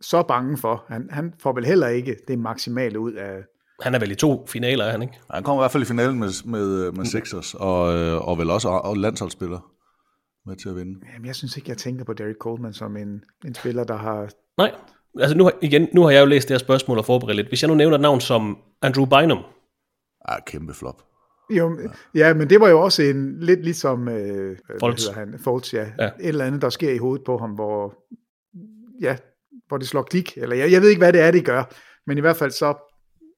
så bange for, han, han får vel heller ikke det maksimale ud af... Han er vel i to finaler, er han ikke? Han kom i hvert fald i finalen med, med, med Sixers, og, øh, og vel også og landsholdsspiller med til at vinde. Jamen, jeg synes ikke, jeg tænker på Derek Coleman som en, en spiller, der har... Nej, altså nu, har- igen, nu har jeg jo læst det her spørgsmål og forberedt lidt. Hvis jeg nu nævner et navn som Andrew Bynum, Ah, kæmpe flop. Jo, ja. ja, men det var jo også en lidt ligesom... Øh, Foltz. han? Foltz, ja. Ja. Et eller andet, der sker i hovedet på ham, hvor... Ja, hvor det slår klik. Eller jeg, jeg ved ikke, hvad det er, det gør. Men i hvert fald så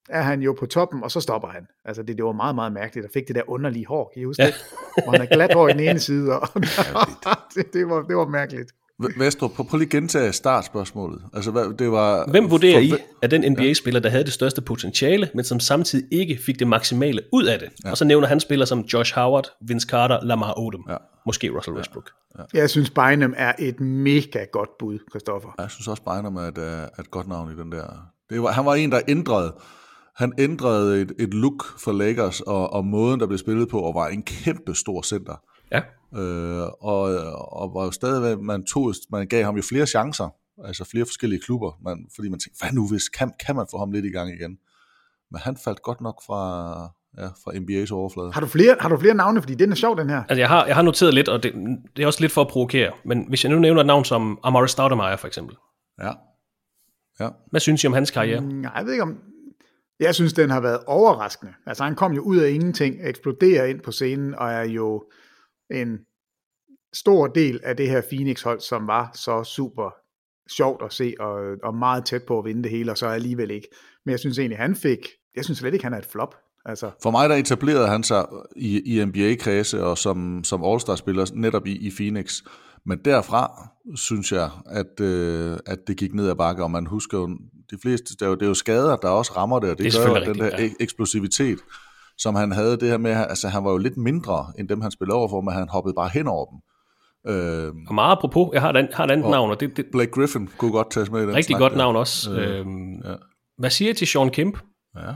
er han jo på toppen, og så stopper han. Altså det, det var meget, meget mærkeligt, at fik det der underlige hår, kan I huske ja. det? Hvor han er glat hår i den ene [laughs] side, og [laughs] det, det, var, det var mærkeligt. Vestrup, prøv, prøv lige at gentage startspørgsmålet. Altså, hvad, det var... hvem vurderer I for- er den NBA-spiller, der havde det største potentiale, men som samtidig ikke fik det maksimale ud af det? Ja. Og så nævner han spillere som Josh Howard, Vince Carter, Lamar Odom, Ja. måske Russell Westbrook. Jeg synes, Bynum er et mega godt bud, Christoffer. Jeg synes også, Bynum er et, øh, er et godt navn i den der... Det var, han var en, der ændrede... Han ændrede et, et look for Lakers, og, og måden, der blev spillet på, og var en kæmpe stor center. Ja. Øh, og, og var jo stadigvæk, man, tog, man gav ham jo flere chancer, altså flere forskellige klubber, man, fordi man tænkte, hvad nu hvis, kan, kan man få ham lidt i gang igen? men han faldt godt nok fra, ja, fra NBA's overflade. Har du, flere, har du flere navne, fordi den er sjov, den her? Altså, jeg har, jeg har noteret lidt, og det, det er også lidt for at provokere, men hvis jeg nu nævner et navn som Amari Stoudemire for eksempel. Ja. ja. Hvad synes I om hans karriere? Nej, jeg ved ikke om... Jeg synes, den har været overraskende. Altså, han kom jo ud af ingenting, eksploderer ind på scenen, og er jo en stor del af det her Phoenix-hold, som var så super sjovt at se, og, og meget tæt på at vinde det hele, og så alligevel ikke. Men jeg synes egentlig, han fik... Jeg synes slet ikke, han er et flop. Altså. For mig der etablerede han sig i, i NBA-kredse og som, som All-Star-spiller netop i, i Phoenix. Men derfra synes jeg, at, øh, at det gik ned ad bakke, og man husker jo, de fleste, det er jo, det er jo skader, der også rammer det, og det, det gør jo den der ja. eksplosivitet, som han havde det her med, altså han var jo lidt mindre, end dem han spillede over for, men han hoppede bare hen over dem. Øh, og meget apropos, jeg har et, har et andet og navn. Og det, det, Blake Griffin kunne godt tages med i den Rigtig snak, godt der. navn også. Øh, øhm, ja. Hvad siger I til Sean Kemp? Ja.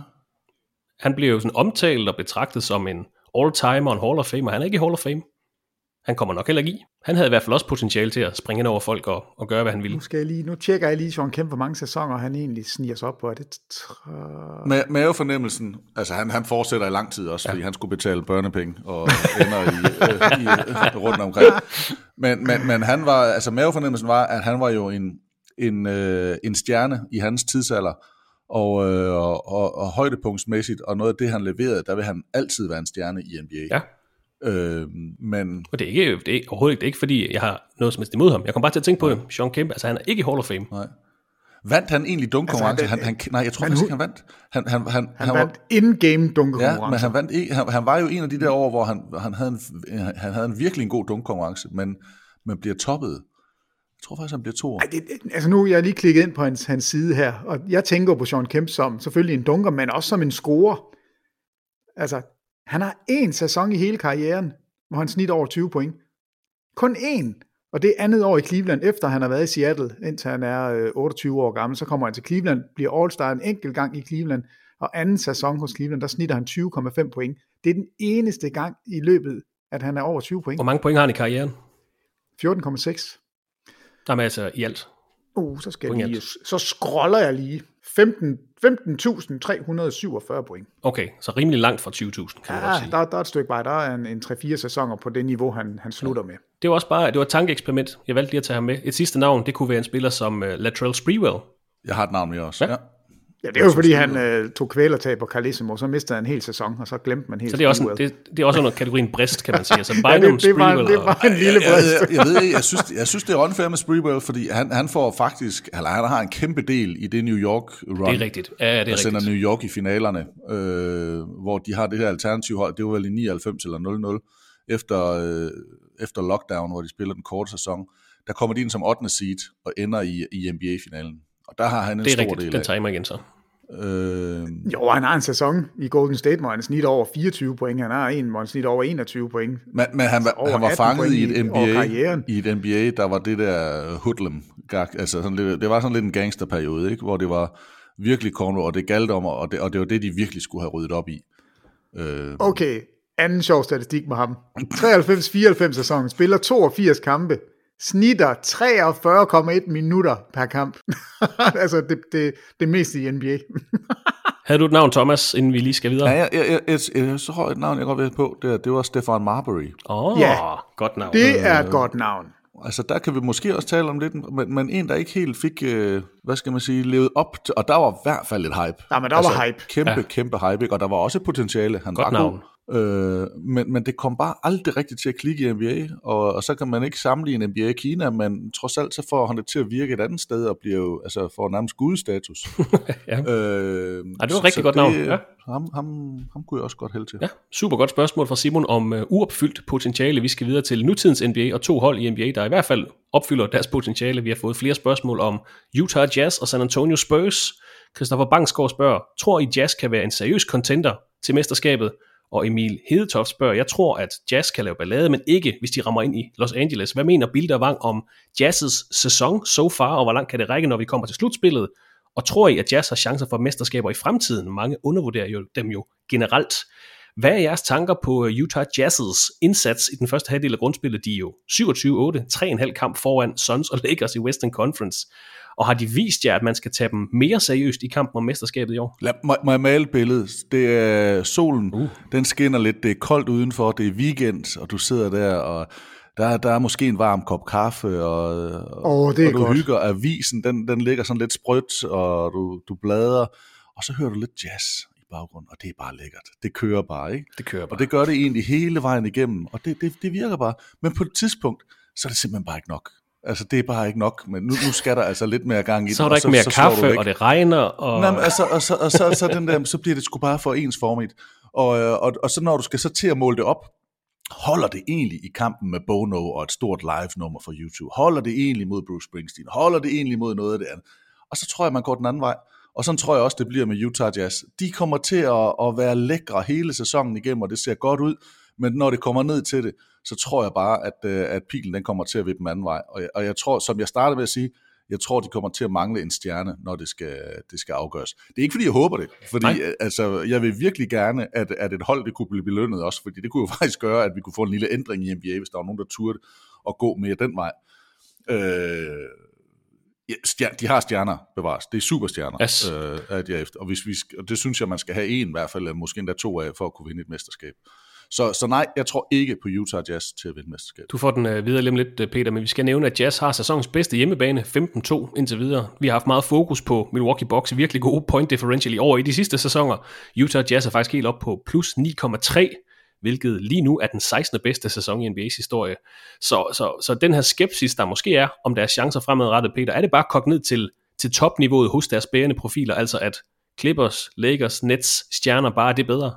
Han bliver jo sådan omtalt og betragtet som en all-timer og en Hall of Fame, og han er ikke i Hall of Fame. Han kommer nok heller ikke i. Han havde i hvert fald også potentiale til at springe ind over folk og, og gøre, hvad han ville. Nu, skal jeg lige, nu tjekker jeg lige Sean Kemp, hvor mange sæsoner han egentlig sniger sig op på. Er det tre... Med, mavefornemmelsen, altså han, han fortsætter i lang tid også, ja. fordi han skulle betale børnepenge og ender i, øh, i, øh, rundt omkring. Men, men, men han var, altså mavefornemmelsen var, at han var jo en, en, øh, en stjerne i hans tidsalder, og, øh, og, og, og højdepunktsmæssigt, og noget af det, han leverede, der vil han altid være en stjerne i NBA. Ja. Øh, men... Og det er, ikke, det er overhovedet ikke, det er ikke, fordi jeg har noget som helst imod ham. Jeg kom bare til at tænke på det. Sean Kemp, altså han er ikke i Hall of Fame. Nej. Vandt han egentlig dunkkonkurrence? Altså, han, han, han, nej, jeg tror faktisk ikke, han vandt. Han, han, han, han, han vandt in-game dunkkonkurrence. Ja, men han, vandt ikke, han, han var jo en af de der år, hvor han, han, havde, en, han havde en virkelig en god dunkkonkurrence, men, men bliver toppet. Jeg tror faktisk, han bliver to år. Ej, det, altså nu er jeg lige klikket ind på hans, hans side her, og jeg tænker på Sean Kemp som selvfølgelig en dunker, men også som en scorer. Altså, han har én sæson i hele karrieren, hvor han snit over 20 point. Kun én. Og det er andet år i Cleveland, efter han har været i Seattle, indtil han er øh, 28 år gammel. Så kommer han til Cleveland, bliver All-Star en enkelt gang i Cleveland, og anden sæson hos Cleveland, der snitter han 20,5 point. Det er den eneste gang i løbet, at han er over 20 point. Hvor mange point har han i karrieren? 14,6. Jamen altså i alt. Uh, så skal jeg lige, så scroller jeg lige. 15 15.347 point. Okay, så rimelig langt fra 20.000, kan ja, man sige. Der, der er et stykke vej. Der er en, en 3-4 sæsoner på det niveau, han, han slutter ja. med. Det var også bare det var et tankeeksperiment. Jeg valgte lige at tage ham med. Et sidste navn, det kunne være en spiller som uh, Latrell Sprewell. Jeg har et navn med også, ja. ja. Ja, det er jo fordi, han øh, tog kvælertag på Carlissimo, så mistede han en hel sæson, og så glemte man helt Så det er også, en, det, det er også under kategorien brist, kan man sige. Altså [laughs] ja, det, det, var, det var en lille brist. Jeg, jeg, jeg, ved, jeg, synes, [laughs] jeg synes, det er unfair med Sprewell, fordi han, han får faktisk, eller han har en kæmpe del i det New York run. Det er rigtigt. Ja, det er der rigtigt. sender New York i finalerne, øh, hvor de har det her alternativ hold. Det var vel i 99 eller 0-0, efter, øh, efter lockdown, hvor de spiller den korte sæson. Der kommer de ind som 8. seed og ender i, i NBA-finalen. Og der har han en det er stor rigtigt. del af. Den mig igen så. Øh, jo, han har en sæson i Golden State, hvor han snit over 24 point. Han har en, hvor han snit over 21 point. Men, men han, var, han var fanget i et, NBA, i et NBA, der var det der hoodlum altså sådan lidt, det var sådan lidt en gangsterperiode, ikke? hvor det var virkelig corner, og det galt om, og det, og det var det, de virkelig skulle have ryddet op i. Øh, okay, anden sjov statistik med ham. 93-94 sæson, spiller 82 kampe, snitter 43,1 minutter per kamp. [laughs] altså det, det, det meste i NBA. [laughs] Havde du et navn, Thomas, inden vi lige skal videre? Ja, jeg, jeg, jeg, jeg, jeg så har et navn, jeg godt ved på. Det, det var Stefan Marbury. Åh, oh, ja, godt navn. Det er et godt navn. Altså, der kan vi måske også tale om lidt, men, men en, der ikke helt fik, øh, hvad skal man sige, levet op til, og der var i hvert fald et hype. Ja, men der altså, var hype. Kæmpe, ja. kæmpe hype, ikke? og der var også potentiale. Han godt var navn. God. Øh, men, men det kom bare aldrig rigtigt til at klikke i NBA, og, og så kan man ikke sammenligne NBA i Kina, men trods alt så får han det til at virke et andet sted, og bliver jo, altså får nærmest gudstatus. [laughs] ja. øh, Ej, det var et rigtig godt det, navn. Ja. Ham, ham, ham kunne jeg også godt hælde til. Ja, super godt spørgsmål fra Simon om uh, uopfyldt potentiale. Vi skal videre til nutidens NBA og to hold i NBA, der i hvert fald opfylder deres potentiale. Vi har fået flere spørgsmål om Utah Jazz og San Antonio Spurs. Christopher Bangsgaard spørger, tror I Jazz kan være en seriøs contender til mesterskabet? Og Emil Hedetoft spørger, jeg tror, at Jazz kan lave ballade, men ikke, hvis de rammer ind i Los Angeles. Hvad mener Bilder Wang om Jazz's sæson so far, og hvor langt kan det række, når vi kommer til slutspillet? Og tror I, at Jazz har chancer for mesterskaber i fremtiden? Mange undervurderer jo dem jo generelt. Hvad er jeres tanker på øh, Utah Jazz's indsats i den første halvdel af grundspillet? De er jo 27-8, 3,5 kamp foran Suns og Lakers i Western Conference. Og har de vist jer, at man skal tage dem mere seriøst i kampen om mesterskabet i år? Lad mig, jeg male billedet. Det er solen, uh. den skinner lidt, det er koldt udenfor, det er weekend, og du sidder der, og der, der er måske en varm kop kaffe, og, oh, det er og du godt. hygger avisen, den, den ligger sådan lidt sprødt, og du, du bladrer, og så hører du lidt jazz i baggrunden, og det er bare lækkert. Det kører bare, ikke? Det kører bare. Og det gør det egentlig hele vejen igennem, og det, det, det virker bare. Men på et tidspunkt, så er det simpelthen bare ikke nok. Altså, det er bare ikke nok, men nu, nu skal der altså lidt mere gang i Så er der ikke mere så du kaffe, og det regner, og... Nej, men altså, og, så, og, så, og så, den der, så bliver det sgu bare for ensformigt. Og, øh, og, og så når du skal så til at måle det op, holder det egentlig i kampen med Bono og et stort live-nummer for YouTube? Holder det egentlig mod Bruce Springsteen? Holder det egentlig mod noget af det andet? Og så tror jeg, man går den anden vej. Og sådan tror jeg også, det bliver med Utah Jazz. De kommer til at, at være lækre hele sæsonen igennem, og det ser godt ud. Men når det kommer ned til det, så tror jeg bare, at, øh, at pilen den kommer til at vippe den anden vej. Og jeg, og jeg tror, som jeg startede med at sige, jeg tror, de kommer til at mangle en stjerne, når det skal, det skal afgøres. Det er ikke, fordi jeg håber det, fordi Nej. øh, altså, jeg vil virkelig gerne, at, at et hold det kunne blive belønnet også, fordi det kunne jo [laughs] faktisk gøre, at vi kunne få en lille ændring i NBA, hvis der var nogen, der turde at gå mere den vej. Øh, ja, stjer- de har stjerner bevares. Det er superstjerner, Yes. øh, at jeg efter. Og, hvis vi, og det synes jeg, man skal have en i hvert fald, eller måske endda to af, for at kunne vinde et mesterskab. Så, så nej, jeg tror ikke på Utah Jazz til at vinde mesterskab. Du får den øh, videre lidt, øh, Peter, men vi skal nævne, at Jazz har sæsonens bedste hjemmebane, 15-2 indtil videre. Vi har haft meget fokus på Milwaukee Bucks, virkelig gode point differential i år i de sidste sæsoner. Utah Jazz er faktisk helt op på plus 9,3, hvilket lige nu er den 16. bedste sæson i NBA's historie. Så, så, så den her skepsis, der måske er om deres chancer fremadrettet, Peter, er det bare kogt ned til, til topniveauet hos deres bærende profiler, altså at Clippers, Lakers, Nets, stjerner bare er det bedre?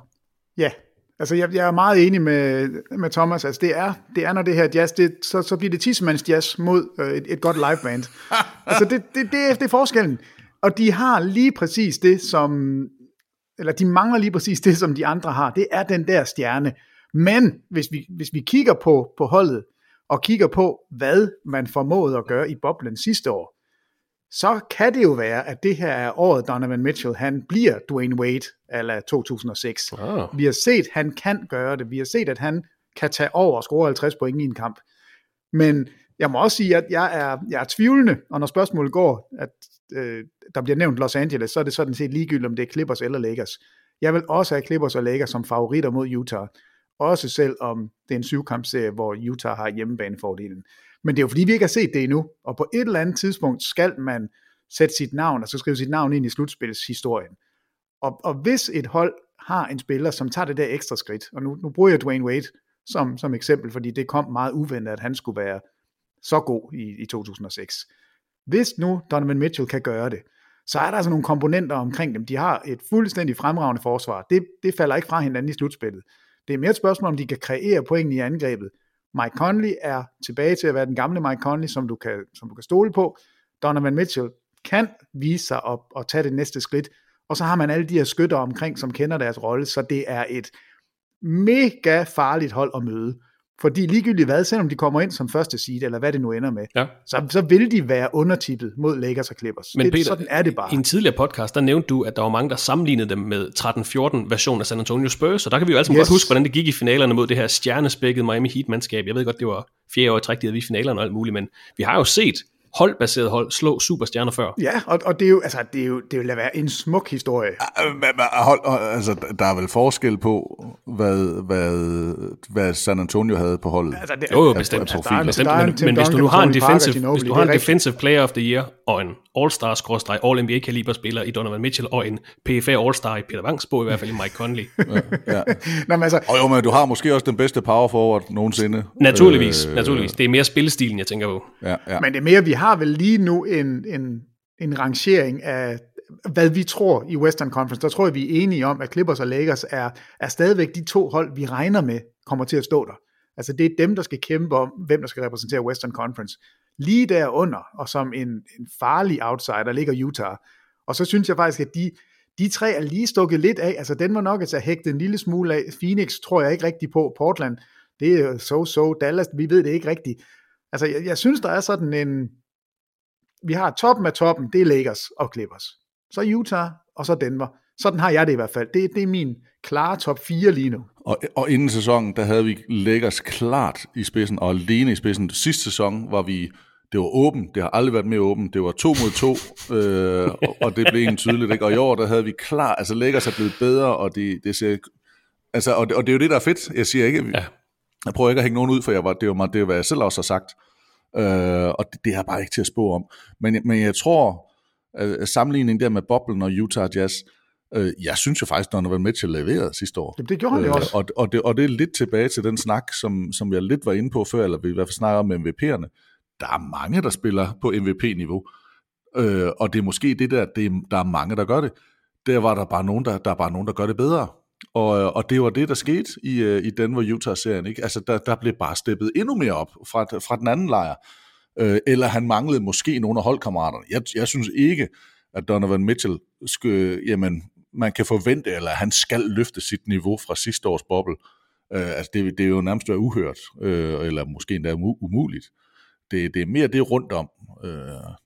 Ja, altså jeg, jeg er meget enig med, med Thomas. Altså det er, det er når det her jazz, det, så, så bliver det tissemands jazz mod øh, et, et godt liveband. [laughs] altså det, det, det, det er forskellen. Og de har lige præcis det, som, eller de mangler lige præcis det, som de andre har. Det er den der stjerne. Men hvis vi, hvis vi kigger på, på holdet, og kigger på, hvad man formåede at gøre i boblen sidste år, så kan det jo være, at det her er året, Donovan Mitchell, han bliver Dwayne Wade ala 2006. Ah. Vi har set, han kan gøre det. Vi har set, at han kan tage over og score 50 point i en kamp. Men jeg må også sige, at jeg er, jeg er tvivlende, og når spørgsmålet går, at øh, der bliver nævnt Los Angeles, så er det sådan set ligegyldigt, om det er Clippers eller Lakers. Jeg vil også have Clippers og Lakers som favoritter mod Utah. Også selv om det er en syvkampserie, hvor Utah har hjemmebanefordelen. Men det er jo fordi, vi ikke har set det endnu. Og på et eller andet tidspunkt skal man sætte sit navn, og så skrive sit navn ind i slutspilshistorien. Og, og hvis et hold har en spiller, som tager det der ekstra skridt, og nu, nu bruger jeg Dwayne Wade som, som eksempel, fordi det kom meget uventet, at han skulle være så god i, i 2006. Hvis nu Donovan Mitchell kan gøre det, så er der altså nogle komponenter omkring dem. De har et fuldstændig fremragende forsvar. Det, det falder ikke fra hinanden i slutspillet. Det er mere et spørgsmål, om de kan kreere point i angrebet. Mike Conley er tilbage til at være den gamle Mike Conley, som du kan, som du kan stole på. Donovan Mitchell kan vise sig op og tage det næste skridt. Og så har man alle de her skytter omkring, som kender deres rolle, så det er et mega farligt hold at møde. Fordi ligegyldigt hvad, selvom de kommer ind som første seed, eller hvad det nu ender med, Ja. så, så vil de være undertippet mod Lakers og Clippers. Men det, Peter, sådan er det bare. I en tidligere podcast, der nævnte du, at der var mange, der sammenlignede dem med 13-14 version af San Antonio Spurs, og der kan vi jo altså yes. Godt huske, hvordan det gik i finalerne mod det her stjernespækkede Miami Heat-mandskab. Jeg ved godt, det var fjerde år i træk, de havde vi i finalerne og alt muligt, men vi har jo set holdbaseret hold slå superstjerner før. Ja, og, og det er jo, altså, det er jo, det vil være en smuk historie. Øh, Hold, altså, der er vel forskel på, hvad, hvad, hvad San Antonio havde på holdet. Altså, det, Jo, jo, af- bestemt. af Altså, profiler. bestemt men, men hvis du nu har en Parker, defensive, Ginobili, hvis du har en defensive player of the year, og en All-Star, skråstreg, All-NBA-kaliber spiller i Donovan Mitchell, og en PFA All-Star i Peter Wangs bog, i hvert fald i Mike Conley. [laughs] Ja. [laughs] Nå, men altså, Og jo, men du har måske også den bedste power forward nogensinde. Naturligvis, Øh, naturligvis. Det er mere spillestilen, jeg tænker på. Ja, ja. Men det er mere, vi har har vel lige nu en, en, en rangering af, hvad vi tror i Western Conference. Der tror jeg, vi er enige om, at Clippers og Lakers er, er stadigvæk de to hold, vi regner med kommer til at stå der. Altså det er dem, der skal kæmpe om, hvem der skal repræsentere Western Conference. Lige derunder, og som en, en farlig outsider, ligger Utah. Og så synes jeg faktisk, at de, de tre er lige stukket lidt af. Altså den var nok at hægte en lille smule af. Phoenix tror jeg ikke rigtig på. Portland, det er so-so. Dallas, vi ved det ikke rigtigt. Altså jeg, jeg synes, der er sådan en, vi har toppen af toppen, det er Lakers og Clippers. Så Utah, og så Denver. Sådan har jeg det i hvert fald. Det, det er min klare top 4 lige nu. Og, og inden sæsonen, der havde vi Lakers klart i spidsen, og alene i spidsen. Sidste sæson var vi, det var åben, det har aldrig været mere åben, det var to mod to, [laughs] øh, og, og det blev egentlig tydeligt. Ikke? Og i år, der havde vi klar, altså Lakers er blevet bedre, og det, det ser, altså, og det, og det er jo det, der er fedt. Jeg siger ikke, ja. jeg prøver ikke at hænge nogen ud, for jeg var, det, var, det var, hvad jeg selv også har sagt. Øh, og det, det er bare ikke til at spå om. Men, men jeg tror, at sammenligningen der med Boblen og Utah Jazz, øh, jeg synes jo faktisk, Donovan Mitchell leverede sidste år. Det, det gjorde han jo øh, også. Og, og, det, og det er lidt tilbage til den snak, som, som jeg lidt var inde på før, eller vi i hvert fald snakker om MVP'erne. Der er mange, der spiller på MVP-niveau. Øh, og det er måske det der, det er, der er mange, der gør det. Der var der bare nogen, der, der er bare nogen, der gør det bedre. Og, og det var det, der skete i, øh, i Denver-Utah-serien. Ikke? Altså, der, der blev bare steppet endnu mere op fra, fra den anden lejr. Øh, eller han manglede måske nogle af holdkammeraterne. Jeg, jeg synes ikke, at Donovan Mitchell skal, jamen, man kan forvente, eller han skal løfte sit niveau fra sidste års boble. Øh, altså det, det er jo nærmest været uhørt, øh, eller måske endda umuligt. Det, det er mere det rundt om, øh,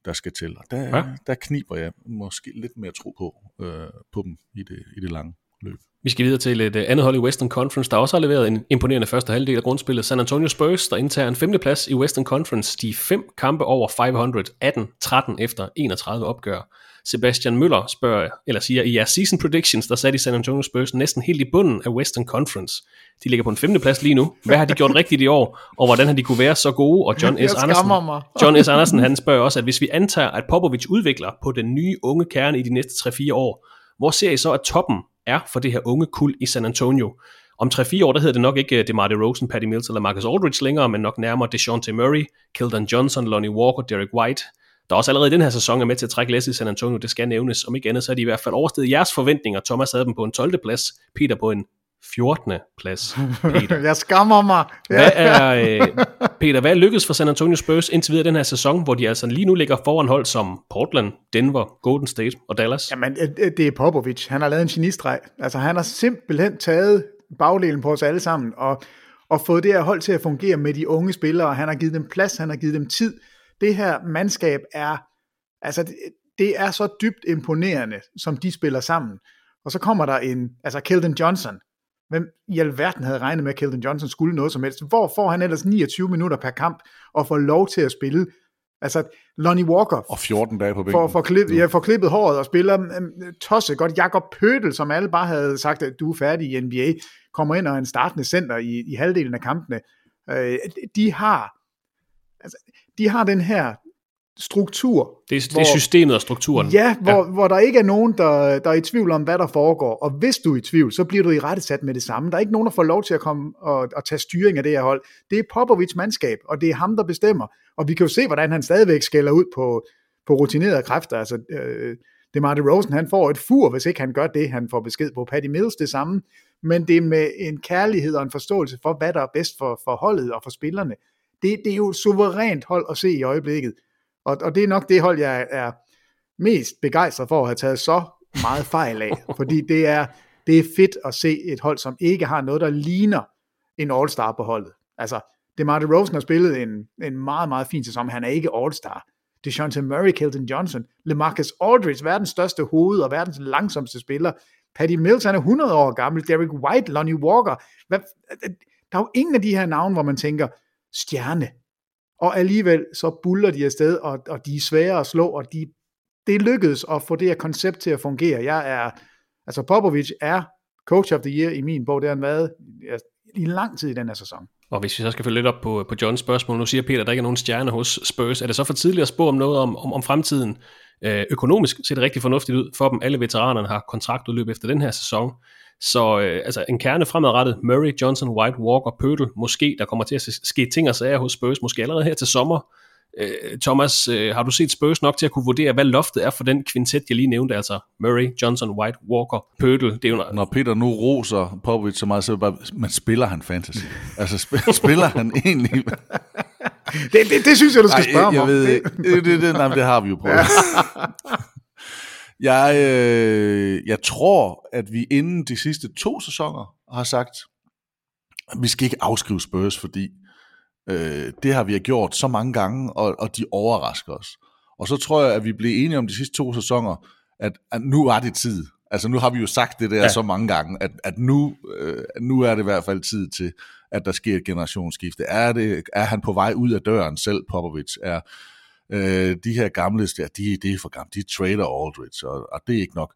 der skal til. Og der, ja. der kniber jeg måske lidt mere tro på, øh, på dem i det, i det lange løb. Vi skal videre til et øh, andet hold i Western Conference, der også har leveret en imponerende første halvdel af grundspillet. San Antonio Spurs, der indtager en femteplads i Western Conference. De fem kampe over 500, 18-13 efter 31 opgør. Sebastian Møller spørger, eller siger, i jeres season predictions, der satte de San Antonio Spurs næsten helt i bunden af Western Conference. De ligger på en femteplads lige nu. Hvad har de gjort rigtigt i år, og hvordan har de kunne være så gode? Og John S. Andersen, John S. Andersen han spørger også, at hvis vi antager, at Popovic udvikler på den nye unge kerne i de næste 3-4 år, hvor ser I så, at toppen er for det her unge kul i San Antonio. Om 3-4 år, der hedder det nok ikke øh, DeMar DeRozan, Patty Mills eller Marcus Aldridge længere, men nok nærmere DeJounte Murray, Keldon Johnson, Lonnie Walker, Derek White, der også allerede i den her sæson er med til at trække læs i San Antonio, det skal nævnes. Om ikke andet, så er de i hvert fald oversteget jeres forventninger. Thomas havde dem på en 12. plads, Peter på en 14. plads. Peter. [laughs] jeg skammer mig. Hvad er, øh, Peter, hvad er lykkedes for San Antonio Spurs indtil videre den her sæson, hvor de altså lige nu ligger foran hold som Portland, Denver, Golden State og Dallas? Jamen, øh, øh, det er Popovic. Han har lavet en genistreg. Altså, han har simpelthen taget bagdelen på os alle sammen og, og fået det her hold til at fungere med de unge spillere. Han har givet dem plads, han har givet dem tid. Det her mandskab er, altså, det, det er så dybt imponerende, som de spiller sammen. Og så kommer der en, altså Keldon Johnson, Hvem i alverden havde regnet med, at Keldon Johnson skulle noget som helst? Hvor får han ellers 29 minutter per kamp og får lov til at spille? Altså, Lonnie Walker. Og 14 dage på bænken. For, for, klip, ja, for klippet håret og spiller um, tosse godt. Jakob Pøtel, som alle bare havde sagt, at du er færdig i NBA, kommer ind og er en startende center i, i halvdelen af kampene. Uh, de har altså, de har den her struktur. Det er, hvor, det er systemet og strukturen. Ja, hvor, ja. hvor der ikke er nogen, der, der er i tvivl om, hvad der foregår. Og hvis du er i tvivl, så bliver du i rette sat med det samme. Der er ikke nogen, der får lov til at komme og, og tage styring af det her hold. Det er Popovic mandskab, og det er ham, der bestemmer. Og vi kan jo se, hvordan han stadigvæk skælder ud på, på rutinerede kræfter. Altså, øh, det Marty Rosen, han får et fur, hvis ikke han gør det, han får besked på. Patty Mills det samme. Men det er med en kærlighed og en forståelse for, hvad der er bedst for, for holdet og for spillerne. Det, det er jo et suverænt hold at se i øjeblikket. Og, og det er nok det hold, jeg er mest begejstret for at have taget så meget fejl af. [laughs] fordi det er, det er fedt at se et hold, som ikke har noget, der ligner en all-star på holdet. Altså, DeMar DeRozan har spillet en, en meget, meget fin sæson, han er ikke all-star. DeJounte Murray, Kelton Johnson, LeMarcus Aldridge, verdens største hoved og verdens langsomste spiller. Patty Mills, han er 100 år gammel. Derek White, Lonnie Walker. Hvad, der er jo ingen af de her navne, hvor man tænker, stjerne og alligevel så buller de afsted, og, og de er svære at slå, og de, det lykkedes at få det her koncept til at fungere. Jeg er, altså Popovic er coach of the year i min bog, det har han været i lang tid i den her sæson. Og hvis vi så skal følge lidt op på, på Johns spørgsmål, nu siger Peter, at der ikke er nogen stjerne hos Spurs. Er det så for tidligt at spå om noget om, om, om fremtiden? Øh, økonomisk ser det rigtig fornuftigt ud for dem. Alle veteranerne har kontraktudløb efter den her sæson. Så øh, altså en kerne fremadrettet, Murray, Johnson, White, Walker, Pøtel, måske der kommer til at ske ting og sager hos Spurs, måske allerede her til sommer. Øh, Thomas, øh, har du set Spurs nok til at kunne vurdere, hvad loftet er for den kvintet, jeg lige nævnte, altså Murray, Johnson, White, Walker, Pøtel? Det er jo... Når Peter nu roser Popovic så meget, så bare, man spiller han fantasy? altså [laughs] spiller han egentlig... [laughs] det, det, det, synes jeg, du skal spørge Ej, jeg, jeg om. Ved, det, det, det, nej, det har vi jo prøvet. [laughs] Jeg, øh, jeg tror, at vi inden de sidste to sæsoner har sagt, at vi skal ikke afskrive Spurs, fordi øh, det har vi gjort så mange gange, og, og de overrasker os. Og så tror jeg, at vi blev enige om de sidste to sæsoner, at, at nu var det tid. Altså nu har vi jo sagt det der ja. så mange gange, at, at nu, øh, nu er det i hvert fald tid til, at der sker et generationsskifte. Er, det, er han på vej ud af døren selv, Popovic? Er øh, de her gamle, der, de, de er for gamle, de trader Aldridge, og, og det er ikke nok.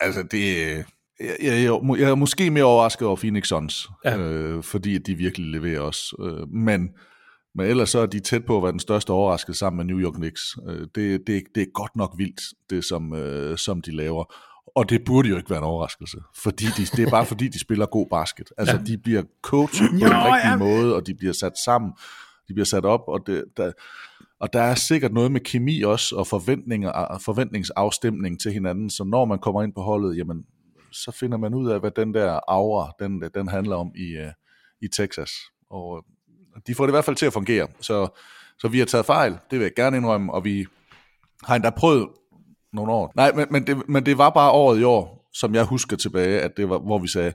Altså det, jeg, jeg, jeg er måske mere overrasket over Phoenix Suns, ja. øh, fordi de virkelig leverer også. Øh, men, men ellers så er de tæt på at være den største overraskelse sammen med New York Knicks. Øh, det, det, det er godt nok vildt, det som, øh, som de laver. Og det burde jo ikke være en overraskelse, fordi de, det er bare fordi, de spiller god basket. Altså, ja. de bliver coachet på jo, den rigtige ja. måde, og de bliver sat sammen, de bliver sat op, og, det, der, og der er sikkert noget med kemi også, og forventninger, og forventningsafstemning til hinanden, så når man kommer ind på holdet, jamen, så finder man ud af, hvad den der aura, den, den handler om i, uh, i Texas. Og de får det i hvert fald til at fungere. Så, så vi har taget fejl, det vil jeg gerne indrømme, og vi har endda prøvet nogle år. Nej, men, men, det, men det var bare året i år, som jeg husker tilbage, at det var, hvor vi sagde,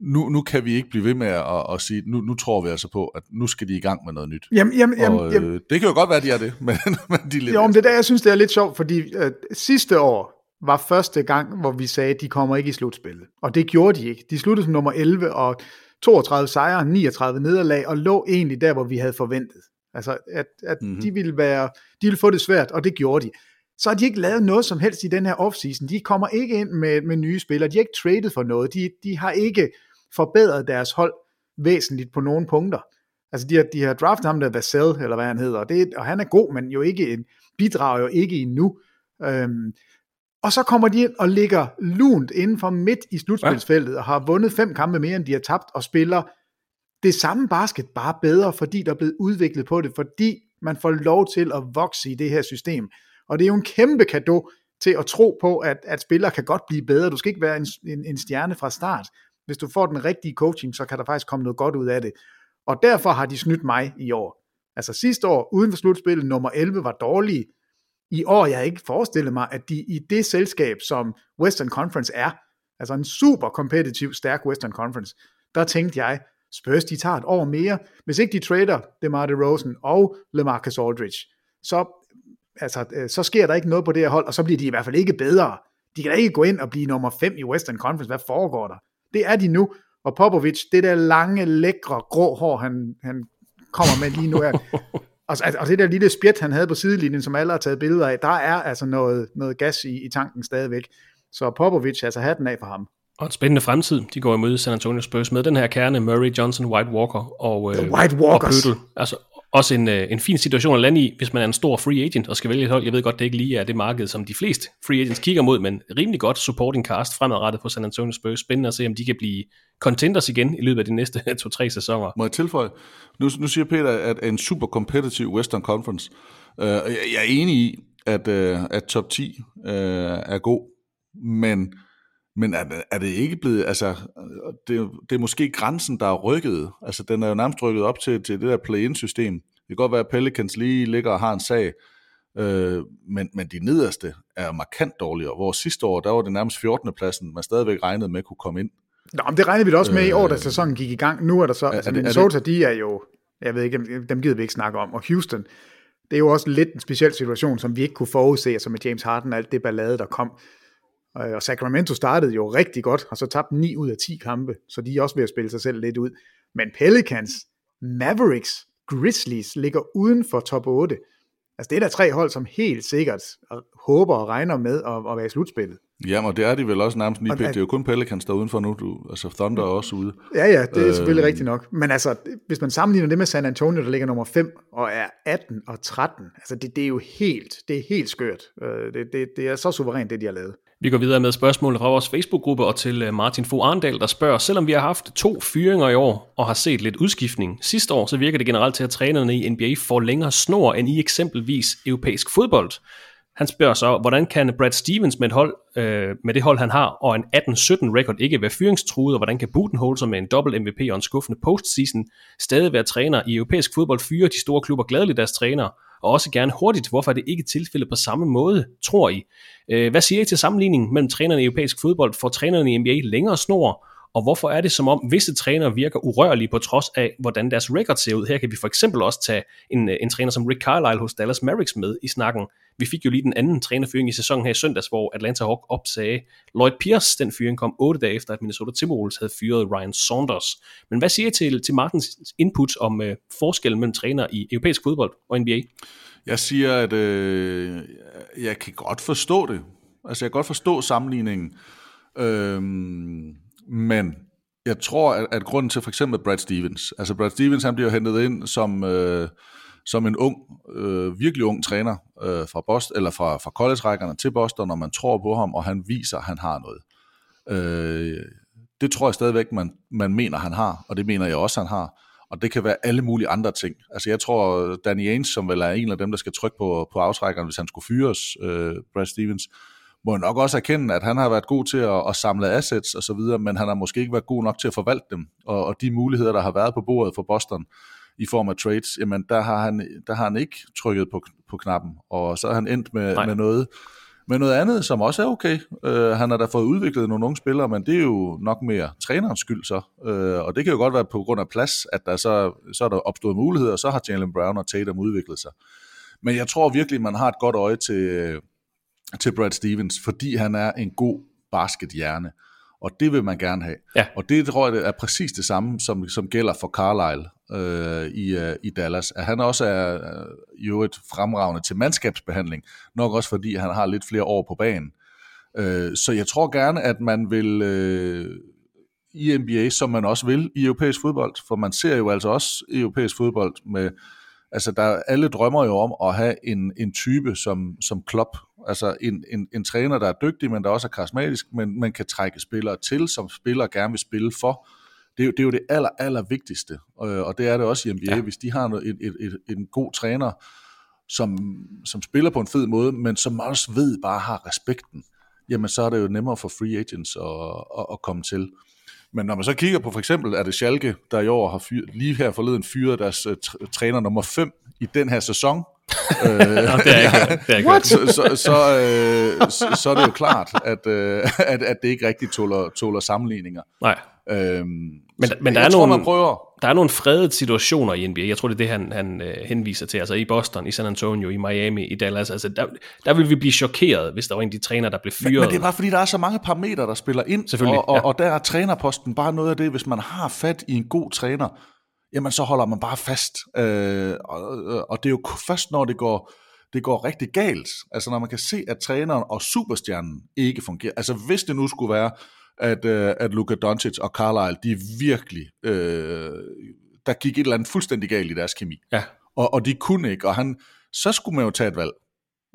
nu, nu kan vi ikke blive ved med at, at sige, nu, nu tror vi altså på, at nu skal de i gang med noget nyt. Jamen, jamen, jamen, og, øh, jamen. Det kan jo godt være, de er det, [laughs] men, men de lidt... Jo, men det der, jeg synes, det er lidt sjovt, fordi øh, sidste år var første gang, hvor vi sagde, at de kommer ikke i slutspillet. Og det gjorde de ikke. De sluttede som nummer 11, og 32 sejre, 39 nederlag, og lå egentlig der, hvor vi havde forventet. Altså, at, at mm-hmm. de, ville være, de ville få det svært, og det gjorde de så har de ikke lavet noget som helst i den her offseason. De kommer ikke ind med, med nye spillere. De har ikke traded for noget. De, de har ikke forbedret deres hold væsentligt på nogle punkter. Altså de har, de har draftet ham der Vassell, eller hvad han hedder, og, det, og han er god, men jo ikke en, bidrager jo ikke endnu. Øhm, og så kommer de ind og ligger lunt inden for midt i slutspilsfeltet, og har vundet fem kampe mere, end de har tabt, og spiller det samme basket, bare bedre, fordi der er blevet udviklet på det, fordi man får lov til at vokse i det her system. Og det er jo en kæmpe gave til at tro på, at, at spillere kan godt blive bedre. Du skal ikke være en, en, en stjerne fra start. Hvis du får den rigtige coaching, så kan der faktisk komme noget godt ud af det. Og derfor har de snydt mig i år. Altså sidste år, uden for slutspillet, nummer 11 var dårlige. I år, jeg har ikke forestillet mig, at de i det selskab, som Western Conference er, altså en super kompetitiv, stærk Western Conference, der tænkte jeg, Spurs de tager et år mere. Hvis ikke de trader DeMar DeRozan og LeMarcus Aldridge, så altså, øh, så sker der ikke noget på det her hold, og så bliver de i hvert fald ikke bedre. De kan da ikke gå ind og blive nummer 5 i Western Conference. Hvad foregår der? Det er de nu. Og Popovic, det der lange, lækre, grå hår, han, han kommer med lige nu her. [laughs] og, og det der lille spjæt, han havde på sidelinjen, som alle har taget billeder af, der er altså noget, noget gas i, i tanken stadigvæk. Så Popovic, altså hatten af for ham. Og en spændende fremtid. De går imod San Antonio Spurs med den her kerne, Murray, Johnson, White Walker og, The White Walkers. og Pødel. Altså også en, øh, en fin situation at lande i, hvis man er en stor free agent og skal vælge et hold. Jeg ved godt, det ikke lige er det marked, som de fleste free agents kigger mod, men rimelig godt supporting cast fremadrettet på San Antonio Spurs. Spændende at se, om de kan blive contenders igen i løbet af de næste [laughs] to-tre sæsoner. Må jeg tilføje? Nu, nu siger Peter, at en super competitive Western Conference. Uh, jeg, jeg er enig i, at, uh, at top 10 uh, øh, er god, men men er, er det ikke blevet, altså, det, det er måske grænsen, der er rykket. Altså, den er jo nærmest rykket op til, til det der play-in-system. Det kan godt være, at Pelicans lige ligger og har en sag, øh, men, men de nederste er markant dårligere. Hvor sidste år, der var det nærmest 14. pladsen, man stadigvæk regnede med at kunne komme ind. Nå, men det regnede vi da også med øh, i år, da sæsonen gik i gang. Nu er der så, er, altså er det, Minnesota, er det, de er jo, jeg ved ikke, dem gider vi ikke snakke om, og Houston, det er jo også lidt en speciel situation, som vi ikke kunne forudse, altså med James Harden og alt det ballade, der kom. Øh, og Sacramento startede jo rigtig godt, og så tabte 9 ud af 10 kampe, så de er også ved at spille sig selv lidt ud. Men Pelicans, Mavericks, Grizzlies ligger uden for top 8. Altså det er der tre hold, som helt sikkert håber og regner med at, at være i slutspillet. Ja, og det er de vel også nærmest lige Det er jo kun Pelicans, der er udenfor nu. Du, altså Thunder er også ude. Ja, ja, det er øh, selvfølgelig rigtigt nok. Men altså, hvis man sammenligner det med San Antonio, der ligger nummer 5 og er 18 og 13, altså det, det er jo helt, det er helt skørt. Øh, det, det, det er så suverænt, det de har lavet. Vi går videre med spørgsmål fra vores Facebook-gruppe og til øh, Martin Fogh Arndal, der spørger, selvom vi har haft to fyringer i år og har set lidt udskiftning sidste år, så virker det generelt til, at trænerne i NBA får længere snor end i eksempelvis europæisk fodbold. Han spørger så, hvordan kan Brad Stevens med, et hold, øh, med det hold, han har, og en 18-17 record ikke være fyringstruet, og hvordan kan Budenholzer med en dobbelt MVP og en skuffende postseason stadig være træner i europæisk fodbold, fyre de store klubber gladeligt deres træner, og også gerne hurtigt. Hvorfor er det ikke tilfældet på samme måde, tror I? Øh, hvad siger I til sammenligningen mellem trænerne i europæisk fodbold? Får trænerne i NBA længere snor, Og hvorfor er det som om visse trænere virker urørlige på trods af, hvordan deres record ser ud? Her kan vi for eksempel også tage en, øh, en træner som Rick Carlisle hos Dallas Mavericks med i snakken. Vi fik jo lige den anden trænerfyring i sæsonen her i søndags, hvor Atlanta Hawk opsagde Lloyd Pierce. Den fyring kom otte dage efter, at Minnesota Timberwolves havde fyret Ryan Saunders. Men hvad siger I til, til Martins input om øh, forskellen mellem træner i europæisk fodbold og NBA? Jeg siger, at øh, jeg kan godt forstå det. Altså, jeg kan godt forstå sammenligningen. Øhm, men jeg tror, at, at grunden til for eksempel Brad Stevens, altså Brad Stevens, han bliver hentet ind som, øh, som en ung, øh, virkelig ung træner øh, fra, Boston, eller fra, fra college-rækkerne til Boston, når man tror på ham, og han viser, at han har noget. Øh, det tror jeg stadigvæk, man, man mener, han har, og det mener jeg også, han har. Og det kan være alle mulige andre ting. Altså jeg tror, Danny Ainge, som vel er en af dem, der skal trykke på, på aftrækkeren, hvis han skulle fyres, øh, Brad Stevens, må nok også erkende, at han har været god til at, at samle assets og så videre, men han har måske ikke været god nok til at forvalte dem. Og, og de muligheder, der har været på bordet for Boston i form af trades, jamen der har han, der har han ikke trykket på, på knappen, og så er han endt med, med noget, med noget andet, som også er okay. Uh, han har da fået udviklet nogle unge spillere, men det er jo nok mere trænerens skyld så. Uh, og det kan jo godt være på grund af plads, at der så, så er der opstået muligheder, og så har Jalen Brown og Tatum udviklet sig. Men jeg tror virkelig, man har et godt øje til, til Brad Stevens, fordi han er en god baskethjerne. Og det vil man gerne have. Ja. Og det tror jeg det er præcis det samme, som, som gælder for Carlisle øh, i, øh, i Dallas. At han også er øh, jo et fremragende til mandskabsbehandling, nok også fordi han har lidt flere år på banen. Øh, så jeg tror gerne, at man vil øh, i NBA, som man også vil i europæisk fodbold, for man ser jo altså også europæisk fodbold med altså der alle drømmer jo om at have en, en type som, som Klopp, altså en, en, en træner, der er dygtig, men der også er karismatisk, men man kan trække spillere til, som spillere gerne vil spille for. Det er jo det, er jo det aller, aller vigtigste, og, og det er det også i NBA, ja. hvis de har et, et, et, en god træner, som, som spiller på en fed måde, men som også ved bare har respekten, jamen så er det jo nemmere for free agents at, at, at komme til. Men når man så kigger på for eksempel, er det Schalke, der i år har fyr, lige her forleden fyret deres uh, træner nummer 5 i den her sæson. [laughs] øh, det er ikke, det er ikke så, så, så, øh, så, så er det jo klart, at, øh, [laughs] at, at det ikke rigtig tåler, tåler sammenligninger. Nej. Øhm, men, men der, er tror, nogle, prøver. der er nogle fredede situationer i NBA. Jeg tror, det er det, han, han øh, henviser til. Altså i Boston, i San Antonio, i Miami, i Dallas. Altså, der, der vil vi blive chokeret, hvis der var en af de træner, der blev fyret. Men, men det er bare fordi, der er så mange parametre, der spiller ind. Selvfølgelig, og, og, ja. og der er trænerposten bare noget af det, hvis man har fat i en god træner, jamen så holder man bare fast. Øh, og, og det er jo først, når det går, det går rigtig galt. Altså når man kan se, at træneren og superstjernen ikke fungerer. Altså hvis det nu skulle være, at, øh, at Luka Doncic og Carlisle, de virkelig, øh, der gik et eller andet fuldstændig galt i deres kemi. Ja. Og, og de kunne ikke, og han, så skulle man jo tage et valg,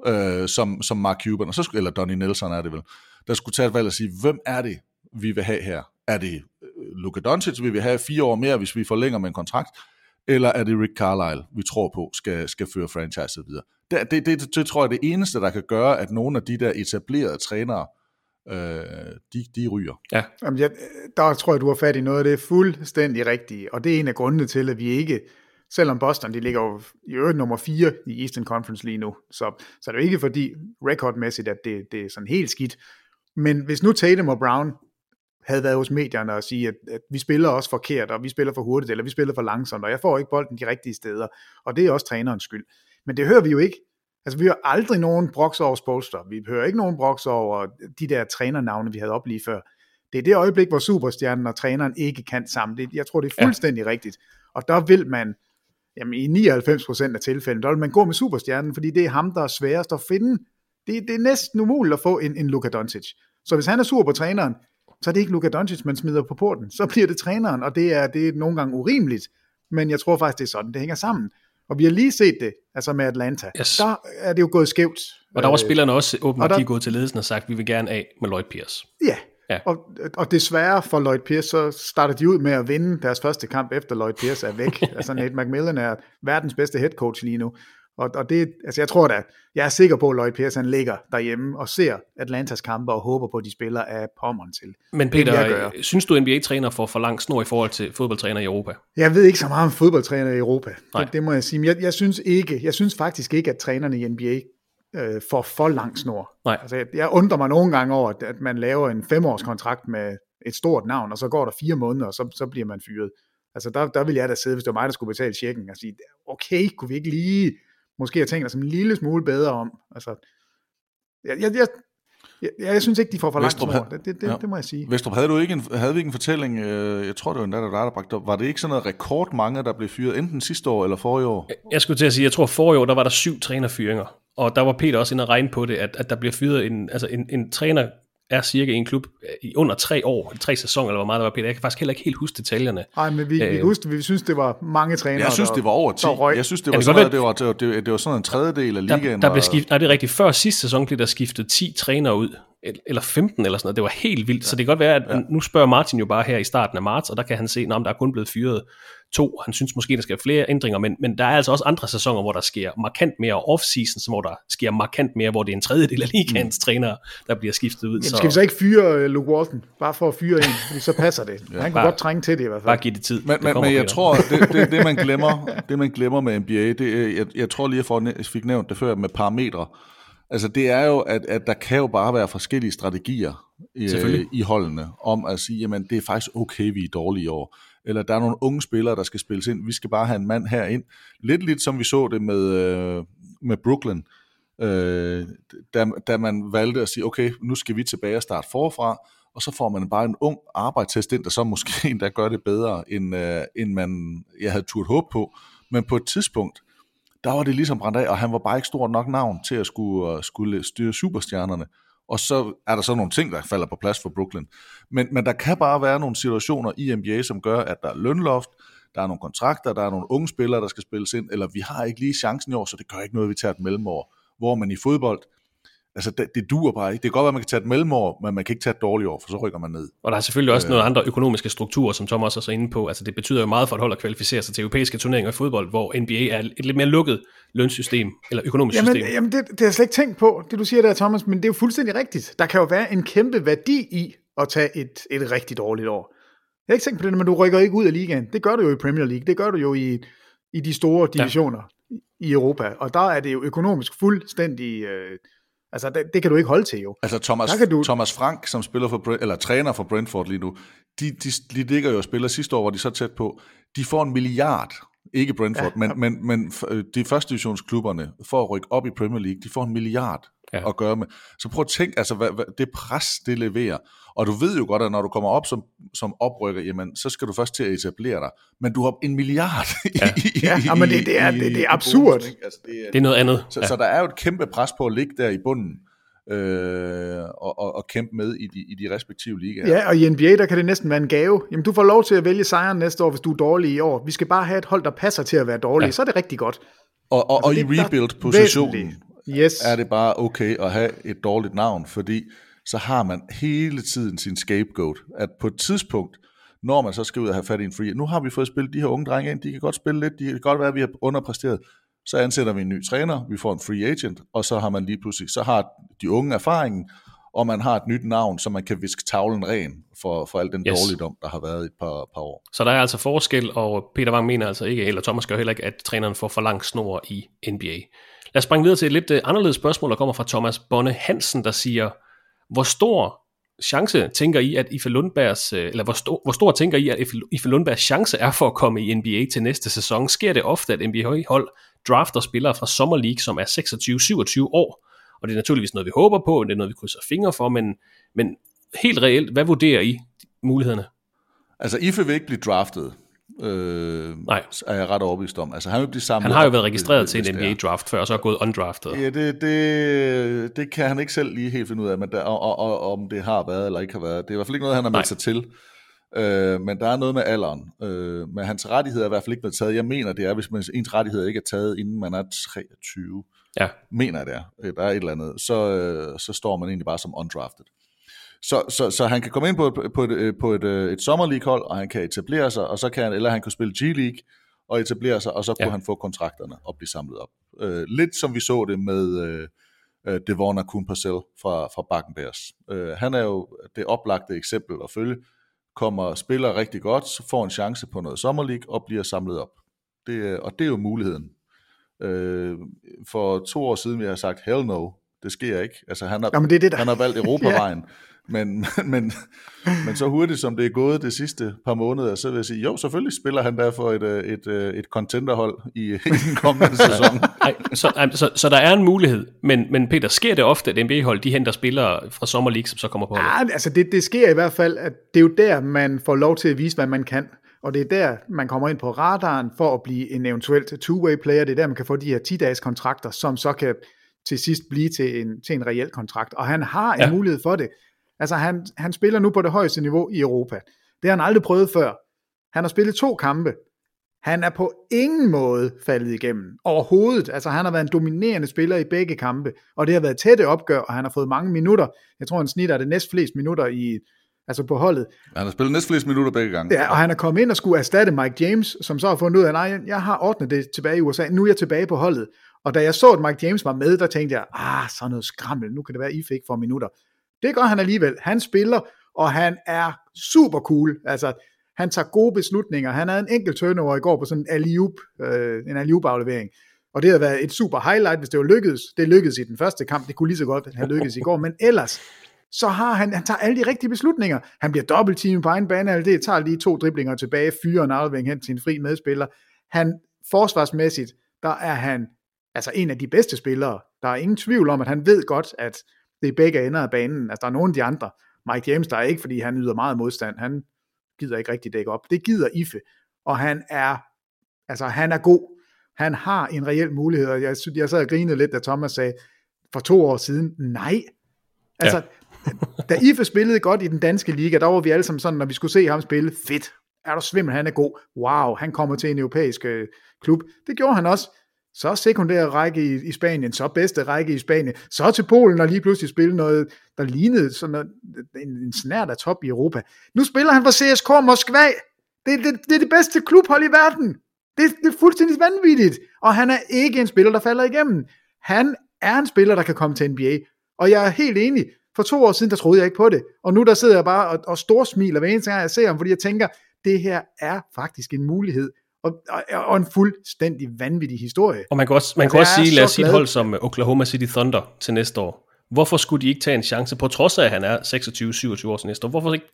øh, som, som Mark Cuban, og så skulle, eller Donnie Nelson er det vel, der skulle tage et valg og sige, hvem er det, vi vil have her? Er det Luka Doncic, vi vil have fire år mere, hvis vi forlænger med en kontrakt, eller er det Rick Carlisle, vi tror på, skal, skal føre franchiset videre? Det, det, det, det tror jeg er det eneste, der kan gøre, at nogle af de der etablerede trænere, øh, de, de ryger. Ja. Jamen, jeg, der tror jeg, du har fat i noget af det fuldstændig rigtige, og det er en af grundene til, at vi ikke, selvom Boston, de ligger jo i øvrigt nummer 4 i Eastern Conference lige nu, så, så er det jo ikke fordi rekordmæssigt, at det, det er sådan helt skidt. Men hvis nu Tatum og Brown havde været hos medierne og sige, at, at vi spiller også forkert, og vi spiller for hurtigt, eller vi spiller for langsomt, og jeg får ikke bolden de rigtige steder, og det er også trænerens skyld. Men det hører vi jo ikke. Altså, vi hører aldrig nogen broks over Spolster. Vi hører ikke nogen broks over de der trænernavne, vi havde op lige før. Det er det øjeblik, hvor superstjernen og træneren ikke kan sammen. Det, jeg tror, det er fuldstændig ja. rigtigt. Og der vil man, jamen i 99% af tilfældene, der vil man gå med superstjernen, fordi det er ham, der er sværest at finde. Det, det er næsten umuligt at få en, en Luka Doncic. Så hvis han er sur på træneren, så er det ikke Luka Doncic, man smider på porten. Så bliver det træneren, og det er, det er nogle gange urimeligt. Men jeg tror faktisk, det er sådan, det hænger sammen. Og vi har lige set det, altså med Atlanta. Yes. Der er det jo gået skævt. Og der var spillerne også åbent og der- gået til ledelsen og sagt, vi vil gerne af med Lloyd Pierce. Ja, Ja. Og, og desværre for Lloyd Pierce, så starter de ud med at vinde deres første kamp, efter Lloyd Pierce er væk. [laughs] altså Nate McMillan er verdens bedste head coach lige nu. Og, og det, altså jeg tror da, jeg er sikker på, at Lloyd Pierce han ligger derhjemme og ser Atlantas kampe og håber på, at de spiller af pommeren til. Men Det Peter, gøre. synes du NBA-træner får for lang snor i forhold til fodboldtræner i Europa? Jeg ved ikke så meget om fodboldtræner i Europa. Nej. Det, det må jeg sige. Men jeg, jeg synes ikke, jeg synes faktisk ikke, at trænerne i NBA øh, får for lang snor. Nej. Altså, jeg, jeg undrer mig nogle gange over, at, at man laver en femårs kontrakt med et stort navn, og så går der fire måneder, og så, så bliver man fyret. Altså der, der vil jeg da sidde, hvis det var mig, der skulle betale checken, og sige, okay, kunne vi ikke lige måske have tænkt os en lille smule bedre om. Altså, jeg, jeg, jeg, jeg, jeg synes ikke, de får for langt Vestrup, det, det, det, ja. det må jeg sige. Vestrup, havde, du ikke en, havde vi ikke en fortælling, øh, jeg tror det var en der, der, der bragte op, var det ikke sådan noget rekord mange, der blev fyret, enten sidste år eller forrige år? Jeg skulle til at sige, jeg tror forrige år, der var der syv trænerfyringer, og der var Peter også inde og regne på det, at, at der bliver fyret en, altså en, en træner er cirka i en klub i under tre år, tre sæsoner, eller hvor meget der var, Peter. Jeg kan faktisk heller ikke helt huske detaljerne. Nej, men vi, vi, huske, vi synes, det var mange trænere, Jeg synes, der, det var over 10. Jeg synes, det var, ja, det, sådan, det, var, det, var, det, var, det var sådan en tredjedel af ligaen. Der, der blev skiftet, nej, det er rigtigt. Før sidste sæson blev der skiftet 10 trænere ud, eller 15 eller sådan noget. Det var helt vildt. Ja. Så det kan godt være, at ja. nu spørger Martin jo bare her i starten af marts, og der kan han se, at der er kun blevet fyret to. Han synes måske, der skal flere ændringer, men, men der er altså også andre sæsoner, hvor der sker markant mere off-season, hvor der sker markant mere, hvor det er en tredjedel af ligaens mm. trænere, der bliver skiftet ud. Jamen, så... Skal vi så ikke fyre uh, Luke Walton, bare for at fyre en, så passer det. ja. Han kunne bare, godt trænge til det i hvert fald. Bare give det tid. Men, det men, men jeg tror, det, det, det, man [laughs] glemmer, det man glemmer med NBA, det, jeg, jeg tror lige, jeg fik nævnt det før med parametre, Altså det er jo, at, at der kan jo bare være forskellige strategier øh, i holdene, om at sige, jamen det er faktisk okay, vi er dårlige i år. Eller der er nogle unge spillere, der skal spilles ind. Vi skal bare have en mand her ind. Lidt lidt som vi så det med, øh, med Brooklyn, øh, da, da man valgte at sige, okay, nu skal vi tilbage og starte forfra, og så får man bare en ung arbejdstest ind, der så måske [laughs] endda gør det bedre, end, øh, end man jeg havde turt håb på. Men på et tidspunkt, der var det ligesom brændt af, og han var bare ikke stort nok navn til at skulle, øh, skulle styre superstjernerne. Og så er der så nogle ting, der falder på plads for Brooklyn. Men, men der kan bare være nogle situationer i NBA, som gør, at der er lønloft, der er nogle kontrakter, der er nogle unge spillere, der skal spilles ind, eller vi har ikke lige chancen i år, så det gør ikke noget, vi tager et mellemår. Hvor man i fodbold, altså det, det duer bare ikke. Det kan godt være, at man kan tage et mellemår, men man kan ikke tage et dårligt år, for så rykker man ned. Og der er selvfølgelig også øh, nogle andre økonomiske strukturer, som Thomas også er inde på. Altså det betyder jo meget for et hold at kvalificere sig til europæiske turneringer i fodbold, hvor NBA er et lidt mere lukket lønsystem, eller økonomisk jamen, system. Jamen det, det har jeg slet ikke tænkt på, det du siger der, Thomas, men det er jo fuldstændig rigtigt. Der kan jo være en kæmpe værdi i at tage et, et rigtig dårligt år. Jeg er ikke tænkt på det, men du rykker ikke ud af ligaen. Det gør du jo i Premier League, det gør du jo i, i de store divisioner ja. i Europa, og der er det jo økonomisk fuldstændig... Øh, Altså, det, det kan du ikke holde til jo. Altså, Thomas, kan du... Thomas Frank, som spiller for, eller træner for Brentford lige nu, de, de, de ligger jo og spiller sidste år, hvor de så tæt på. De får en milliard, ikke Brentford, ja, men, ja. men, men øh, de første divisionsklubberne, for at rykke op i Premier League, de får en milliard ja. at gøre med. Så prøv at tænke, altså, hvad, hvad, det pres, det leverer. Og du ved jo godt, at når du kommer op som, som oprykker, jamen, så skal du først til at etablere dig. Men du har en milliard [laughs] ja. i, ja, men det, det, er, det, det er absurd. Bonus, altså, det, er, det er noget andet. Så, ja. så der er jo et kæmpe pres på at ligge der i bunden. Øh, og, og, og kæmpe med i de, i de respektive ligaer. Ja, og i NBA, der kan det næsten være en gave. Jamen, du får lov til at vælge sejren næste år, hvis du er dårlig i år. Vi skal bare have et hold, der passer til at være dårlig. Ja. Så er det rigtig godt. Og, og, altså, og i rebuild-positionen, yes. er det bare okay at have et dårligt navn, fordi så har man hele tiden sin scapegoat, at på et tidspunkt, når man så skal ud og have fat i en free, nu har vi fået spillet de her unge drenge ind, de kan godt spille lidt, de kan godt være, at vi har underpræsteret, så ansætter vi en ny træner, vi får en free agent, og så har man lige pludselig, så har de unge erfaringen, og man har et nyt navn, så man kan viske tavlen ren for, for al den yes. dårligdom, der har været i et par, par år. Så der er altså forskel, og Peter Wang mener altså ikke, eller Thomas gør heller ikke, at træneren får for lang snor i NBA. Lad os springe videre til et lidt øh, anderledes spørgsmål, der kommer fra Thomas Bonne Hansen, der siger, hvor stor chance tænker I, at Ife Lundbergs, øh, eller hvor stor, hvor stor tænker I, at Ife Lundbergs chance er for at komme i NBA til næste sæson? Sker det ofte, at NBA-hold drafter spillere fra Summer League, som er 26-27 år? Og det er naturligvis noget, vi håber på, det er noget, vi krydser fingre for, men, men helt reelt, hvad vurderer I mulighederne? Altså, Ife vil ikke blive draftet. Øh, Nej. er jeg ret overbevist om. Altså, han vil blive samlet Han har jo været registreret til en NBA-draft før, og så er gået undrafted. Ja, det, det, det kan han ikke selv lige helt finde ud af, men der, og, og, og, om det har været eller ikke har været. Det er i hvert fald ikke noget, han har meldt sig til. Øh, men der er noget med alderen. Øh, men hans rettigheder er i hvert fald ikke blevet taget. Jeg mener, det er, hvis man, ens rettigheder ikke er taget, inden man er 23. Ja. Mener jeg det er. Der er et eller andet. Så, øh, så står man egentlig bare som undrafted. Så, så, så han kan komme ind på et, på et, på et, øh, et Summer League-hold, og han kan etablere sig, og så kan han, eller han kan spille G-League og etablere sig, og så kunne ja. han få kontrakterne og blive samlet op. Øh, lidt som vi så det med øh, øh Devon Akun Parcell fra, fra Bakken Bears. Øh, han er jo det oplagte eksempel at følge. Kommer spiller rigtig godt, så får en chance på noget Summer League og bliver samlet op. Det, og det er jo muligheden. Øh, for to år siden vi har sagt, hell no, det sker ikke. Altså han har, Jamen, det er det, der... han har valgt Europavejen. [laughs] Men, men, men så hurtigt som det er gået de sidste par måneder, så vil jeg sige, jo, selvfølgelig spiller han der for et, øh, et, et, et contenderhold i, [laughs] i den kommende sæson. Ej, så, ej, så, så der er en mulighed, men, men Peter, sker det ofte, at NBA-hold de henter spillere fra Summer League, som så kommer på holdet? Ja, altså det, det sker i hvert fald, at det er jo der, man får lov til at vise, hvad man kan. Og det er der, man kommer ind på radaren for at blive en eventuelt two-way player. Det er der, man kan få de her 10-dages kontrakter, som så kan til sidst blive til en, til en reel kontrakt. Og han har en ja. mulighed for det. Altså han, han spiller nu på det højeste niveau i Europa. Det har han aldrig prøvet før. Han har spillet to kampe. Han er på ingen måde faldet igennem. Overhovedet. Altså han har været en dominerende spiller i begge kampe. Og det har været tætte opgør, og han har fået mange minutter. Jeg tror, han snitter det næst flest minutter i, altså på holdet. Han har spillet næst flest minutter begge gange. Ja, og han er kommet ind og skulle erstatte Mike James, som så har fundet ud af, nej, jeg har ordnet det tilbage i USA, nu er jeg tilbage på holdet. Og da jeg så, at Mike James var med, der tænkte jeg, ah, sådan noget skrammel, nu kan det være, I fik for minutter. Det gør han alligevel. Han spiller, og han er super cool. Altså, han tager gode beslutninger. Han havde en enkelt turnover i går på sådan en alley øh, en alley aflevering og det havde været et super highlight, hvis det var lykkedes. Det lykkedes i den første kamp, det kunne lige så godt have lykkedes i går, men ellers, så har han, han tager alle de rigtige beslutninger. Han bliver dobbeltteamet på egen bane, det tager lige to driblinger tilbage, fyrer en aflevering hen til en fri medspiller. Han, forsvarsmæssigt, der er han altså en af de bedste spillere. Der er ingen tvivl om, at han ved godt, at det er begge ender af banen. Altså der er nogle af de andre. Mike James, der er ikke, fordi han yder meget modstand. Han gider ikke rigtig dække op. Det gider Ife. Og han er, altså han er god. Han har en reel mulighed. Jeg, jeg sad og grinede lidt, da Thomas sagde, for to år siden, nej. Altså, ja. da Ife spillede godt i den danske liga, der var vi alle sammen sådan, når vi skulle se ham spille, fedt, er du svimmel, han er god, wow, han kommer til en europæisk øh, klub. Det gjorde han også. Så sekundær række i, i Spanien, så bedste række i Spanien, så til Polen og lige pludselig spille noget, der lignede sådan noget, en, en snært af top i Europa. Nu spiller han for CSK Moskva. Det, det, det er det bedste klubhold i verden. Det, det er fuldstændig vanvittigt. Og han er ikke en spiller, der falder igennem. Han er en spiller, der kan komme til NBA. Og jeg er helt enig. For to år siden, der troede jeg ikke på det. Og nu der sidder jeg bare og, og storsmiler hver eneste gang, jeg ser ham, fordi jeg tænker, det her er faktisk en mulighed og, og, og en fuldstændig vanvittig historie. Og man kan også, man altså, kan også sige, lad os sige et hold som Oklahoma City Thunder til næste år. Hvorfor skulle de ikke tage en chance, på trods af, at han er 26-27 år næste år? Hvorfor ikke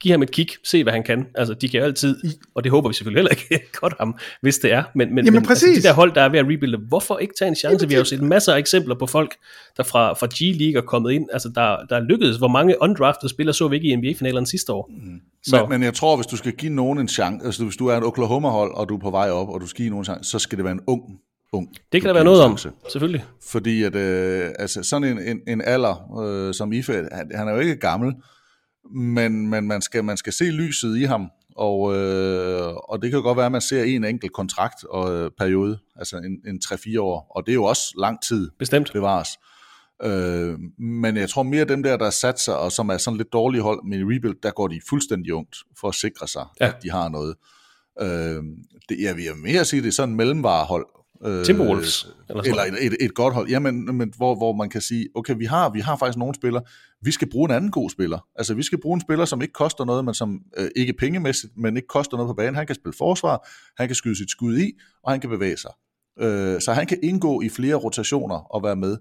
give ham et kig, se hvad han kan. Altså, de kan jo altid, og det håber vi selvfølgelig heller ikke, [laughs] godt ham, hvis det er. Men, men, Jamen, men altså, de der hold, der er ved at rebuilde, hvorfor ikke tage en chance? Jamen, vi har jo set masser af eksempler på folk, der fra, fra G-League er kommet ind, altså der, der er lykkedes. Hvor mange undrafted spillere så vi ikke i NBA-finalerne sidste år? Mm. Så. Men, men jeg tror, hvis du skal give nogen en chance, altså hvis du er et Oklahoma-hold, og du er på vej op, og du skal give nogen en chance, så skal det være en ung ung. Det kan der være noget om, selvfølgelig. Fordi at, øh, altså sådan en, en, en alder øh, som Ife, han, han er jo ikke gammel, men, men man, skal, man skal se lyset i ham, og, øh, og det kan godt være, at man ser en enkelt kontrakt og øh, periode, altså en, en 3-4 år, og det er jo også lang tid Bestemt. bevares. Øh, men jeg tror mere dem der, der sat sig, og som er sådan lidt dårlige hold med rebuild, der går de fuldstændig ungt for at sikre sig, ja. at de har noget. Øh, det, jeg vil mere sige, det er sådan en mellemvarehold, Øh, Timberwolves. Eller, eller et, et, et godt hold. Jamen, men hvor, hvor man kan sige, okay, vi har, vi har faktisk nogle spillere, vi skal bruge en anden god spiller. Altså, vi skal bruge en spiller, som ikke koster noget, men som øh, ikke pengemæssigt, men ikke koster noget på banen. Han kan spille forsvar, han kan skyde sit skud i, og han kan bevæge sig. Øh, så han kan indgå i flere rotationer og være med.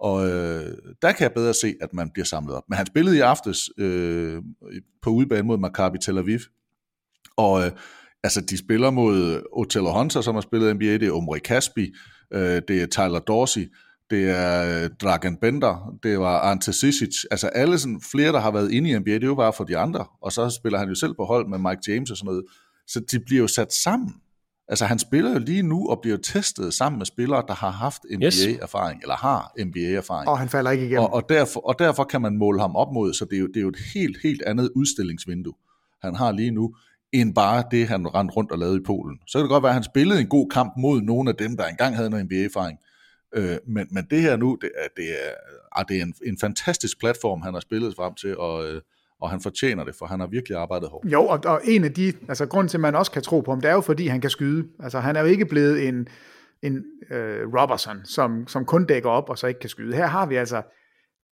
Og øh, der kan jeg bedre se, at man bliver samlet op. Men han spillede i aftes øh, på udebane mod Maccabi Tel Aviv, og øh, altså de spiller mod Otello Hunter, som har spillet NBA, det er Omri Kaspi, øh, det er Tyler Dorsey, det er øh, Dragan Bender, det var Ante Sisic, altså alle sådan, flere, der har været inde i NBA, det er jo bare for de andre, og så spiller han jo selv på hold med Mike James og sådan noget, så de bliver jo sat sammen. Altså han spiller jo lige nu og bliver testet sammen med spillere, der har haft NBA-erfaring, yes. eller har NBA-erfaring. Og han falder ikke igennem. Og, og, derfor, og derfor kan man måle ham op mod, så det er jo, det er jo et helt, helt andet udstillingsvindue, han har lige nu end bare det, han rendte rundt og lavede i Polen. Så kan det godt være, at han spillede en god kamp mod nogle af dem, der engang havde noget NBA-erfaring. Øh, men, men det her nu, det er, det er, ah, det er en, en fantastisk platform, han har spillet frem til, og, øh, og han fortjener det, for han har virkelig arbejdet hårdt. Jo, og, og en af de, altså grund til, at man også kan tro på ham, det er jo fordi, han kan skyde. Altså han er jo ikke blevet en, en øh, Robertson, som, som kun dækker op og så ikke kan skyde. Her har vi altså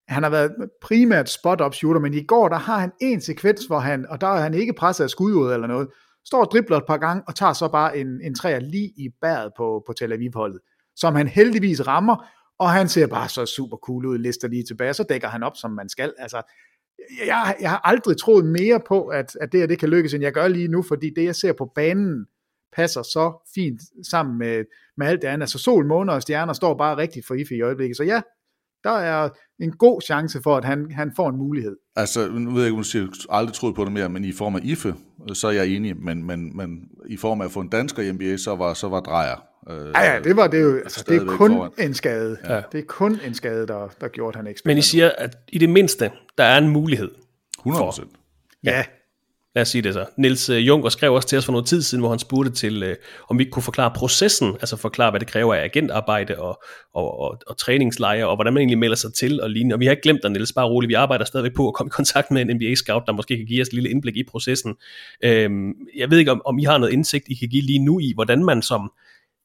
han har været primært spot-up shooter, men i går, der har han en sekvens, hvor han, og der er han ikke presset af skud ud eller noget, står og dribler et par gange, og tager så bare en, en træer lige i bæret på, på Tel Aviv-holdet, som han heldigvis rammer, og han ser bare så super cool ud, lister lige tilbage, så dækker han op, som man skal. Altså, jeg, jeg har aldrig troet mere på, at, at det her det kan lykkes, end jeg gør lige nu, fordi det, jeg ser på banen, passer så fint sammen med, med alt det andet. Altså sol, måner og stjerner står bare rigtigt for IFE i øjeblikket. Så ja, der er en god chance for, at han, han får en mulighed. Altså, nu ved jeg ikke, om du siger, aldrig troet på det mere, men i form af IFE, så er jeg enig, men, men, men i form af at få en dansker i NBA, så var, så var drejer. Øh, ja, ja, det var det jo, altså, det er kun foran. en skade. Ja. Det er kun en skade, der, der gjorde, at han ikke Men I siger, at i det mindste, der er en mulighed. 100 For, ja, Lad os sige det så. Niels øh, Junker skrev også til os for noget tid siden, hvor han spurgte til, øh, om vi kunne forklare processen, altså forklare, hvad det kræver af agentarbejde og, og, og, og træningslejre, og hvordan man egentlig melder sig til og lignende. Og vi har ikke glemt dig, Niels, bare roligt. Vi arbejder stadigvæk på at komme i kontakt med en NBA-scout, der måske kan give os et lille indblik i processen. Øhm, jeg ved ikke, om, om I har noget indsigt, I kan give lige nu i, hvordan man som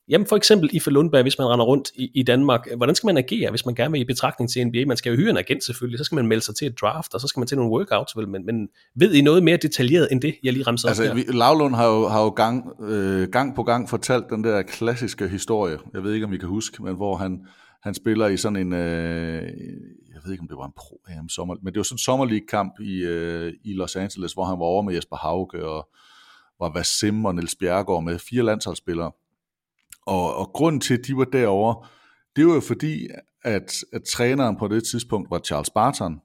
Jamen for eksempel i Lundberg, hvis man render rundt i, i Danmark, hvordan skal man agere, hvis man gerne vil i betragtning til NBA? Man skal jo hyre en agent selvfølgelig, så skal man melde sig til et draft, og så skal man til nogle workouts, vel? Men, men ved I noget mere detaljeret end det, jeg lige ramte altså, op Altså, Lavlund har jo, har jo gang, øh, gang på gang fortalt den der klassiske historie, jeg ved ikke, om vi kan huske, men hvor han, han spiller i sådan en, øh, jeg ved ikke, om det var en pro AM sommer, men det var sådan en sommerleague-kamp i, øh, i Los Angeles, hvor han var over med Jesper Hauge og var Vasim og Niels Bjergård med fire landsholdsspillere. Og, og grunden til, at de var derovre, det var jo fordi, at, at træneren på det tidspunkt var Charles Barton,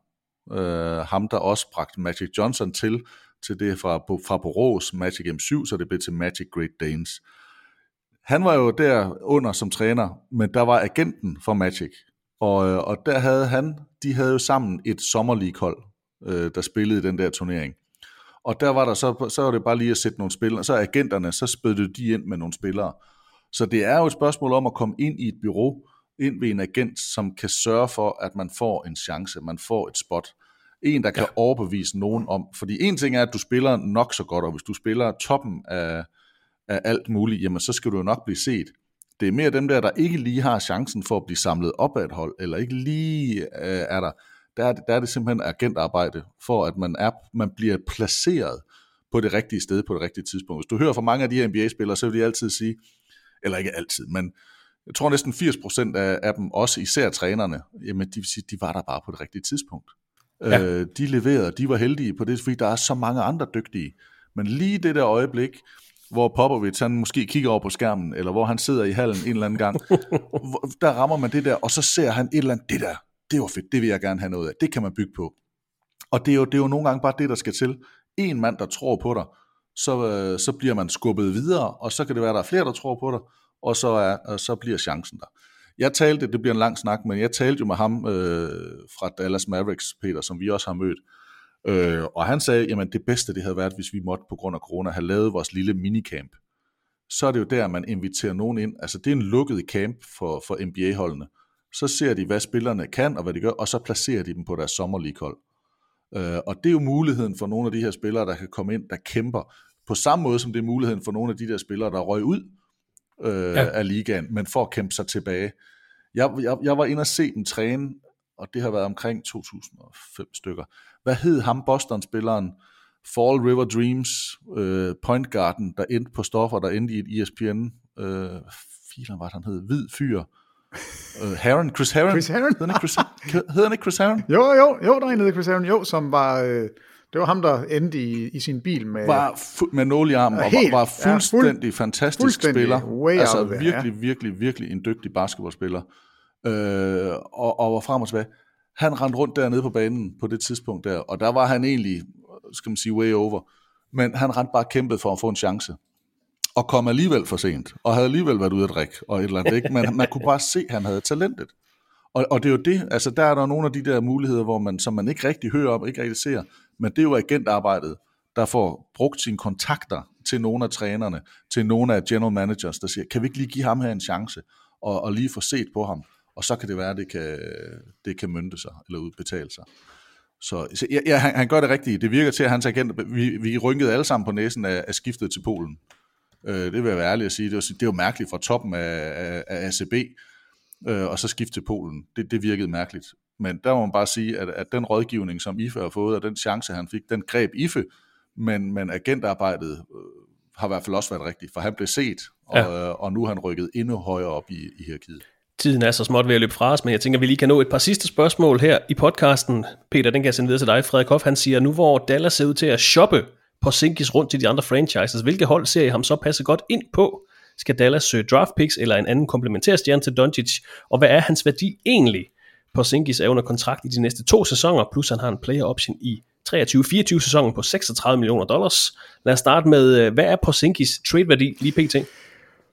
øh, ham der også bragte Magic Johnson til, til det fra, fra Borås Magic M7, så det blev til Magic Great Danes. Han var jo der under som træner, men der var agenten for Magic, og, øh, og der havde han, de havde jo sammen et sommerlighold, øh, der spillede i den der turnering. Og der var der så, så var det bare lige at sætte nogle spillere, så agenterne, så spødte de ind med nogle spillere. Så det er jo et spørgsmål om at komme ind i et bureau, ind ved en agent, som kan sørge for, at man får en chance, man får et spot. En, der kan ja. overbevise nogen om, fordi en ting er, at du spiller nok så godt, og hvis du spiller toppen af, af alt muligt, jamen så skal du jo nok blive set. Det er mere dem der, der ikke lige har chancen for at blive samlet op af et hold, eller ikke lige øh, er der. Der er, det, der er det simpelthen agentarbejde, for at man, er, man bliver placeret på det rigtige sted på det rigtige tidspunkt. Hvis du hører fra mange af de her NBA-spillere, så vil de altid sige, eller ikke altid, men jeg tror næsten 80% af, af dem, også især trænerne, jamen de, de var der bare på det rigtige tidspunkt. Ja. Øh, de leverede, de var heldige på det, fordi der er så mange andre dygtige. Men lige det der øjeblik, hvor Popovic han måske kigger over på skærmen, eller hvor han sidder i hallen en eller anden gang, [laughs] der rammer man det der, og så ser han et eller andet, det der, det var fedt, det vil jeg gerne have noget af, det kan man bygge på. Og det er jo, det er jo nogle gange bare det, der skal til. En mand, der tror på dig, så, øh, så bliver man skubbet videre, og så kan det være, at der er flere, der tror på dig, og så, er, og så bliver chancen der. Jeg talte, det bliver en lang snak, men jeg talte jo med ham øh, fra Dallas Mavericks, Peter, som vi også har mødt, øh, og han sagde, jamen det bedste det havde været, hvis vi måtte på grund af corona have lavet vores lille minicamp. Så er det jo der, man inviterer nogen ind. Altså det er en lukket camp for, for NBA-holdene. Så ser de, hvad spillerne kan og hvad de gør, og så placerer de dem på deres sommerlighold. Øh, og det er jo muligheden for nogle af de her spillere, der kan komme ind, der kæmper. På samme måde som det er muligheden for nogle af de der spillere, der røg ud øh, ja. af ligaen, men for at kæmpe sig tilbage. Jeg, jeg, jeg var inde og se dem træne, og det har været omkring 2005 stykker. Hvad hed ham, Boston-spilleren? Fall River Dreams, øh, Point Garden, der endte på stoffer, der endte i et ESPN, øh, filer var han hed, hvid fyr, Uh, [laughs] Heron, Chris Heron. Chris Heron. Hedder han Chris, ikke Chris Heron? Jo, jo, jo, der er en, der Chris Heron, jo, som var, øh, det var ham, der endte i, i sin bil med... Var fu- med nålearm, og var, var fuldstændig ja, fuld, fantastisk fuldstændig spiller. Altså there, virkelig, ja. virkelig, virkelig en dygtig basketballspiller. Øh, og, og var frem og tilbage. Han rendte rundt dernede på banen på det tidspunkt der, og der var han egentlig, skal man sige, way over. Men han rendte bare kæmpet for at få en chance og kom alligevel for sent, og havde alligevel været ude at drikke, og et eller andet, ikke? men man kunne bare se, at han havde talentet. Og, og det er jo det, altså der er der nogle af de der muligheder, hvor man, som man ikke rigtig hører om, ikke rigtig ser, men det er jo agentarbejdet, der får brugt sine kontakter til nogle af trænerne, til nogle af general managers, der siger, kan vi ikke lige give ham her en chance, og, og lige få set på ham, og så kan det være, at det kan, det kan mynde sig, eller udbetale sig. Så, så ja, ja han, han gør det rigtigt. Det virker til, at hans agent, vi, vi rynkede alle sammen på næsen af, af skiftet til Polen. Øh, det vil jeg være ærlig at sige. Det er, det er jo mærkeligt fra toppen af, af, af ACB, øh, og så skifte til Polen. Det, det virkede mærkeligt. Men der må man bare sige, at, at den rådgivning, som IFE har fået, og den chance, han fik, den greb IFE, men, men agentarbejdet øh, har i hvert fald også været rigtigt, for han blev set, og, ja. øh, og nu er han rykket endnu højere op i, i hierarkiet. Tiden er så småt ved at løbe fra os, men jeg tænker, at vi lige kan nå et par sidste spørgsmål her i podcasten. Peter, den kan jeg sende videre til dig. Frederik Hoff, han siger, nu hvor Dallas ser ud til at shoppe på Sinkis rundt til de andre franchises, hvilke hold ser I ham så passe godt ind på? Skal Dallas søge draft picks eller en anden komplementær stjerne til Doncic? Og hvad er hans værdi egentlig? Porzingis er under kontrakt i de næste to sæsoner, plus han har en player option i 23-24 sæsonen på 36 millioner dollars. Lad os starte med, øh, hvad er Porzingis trade-værdi lige pt?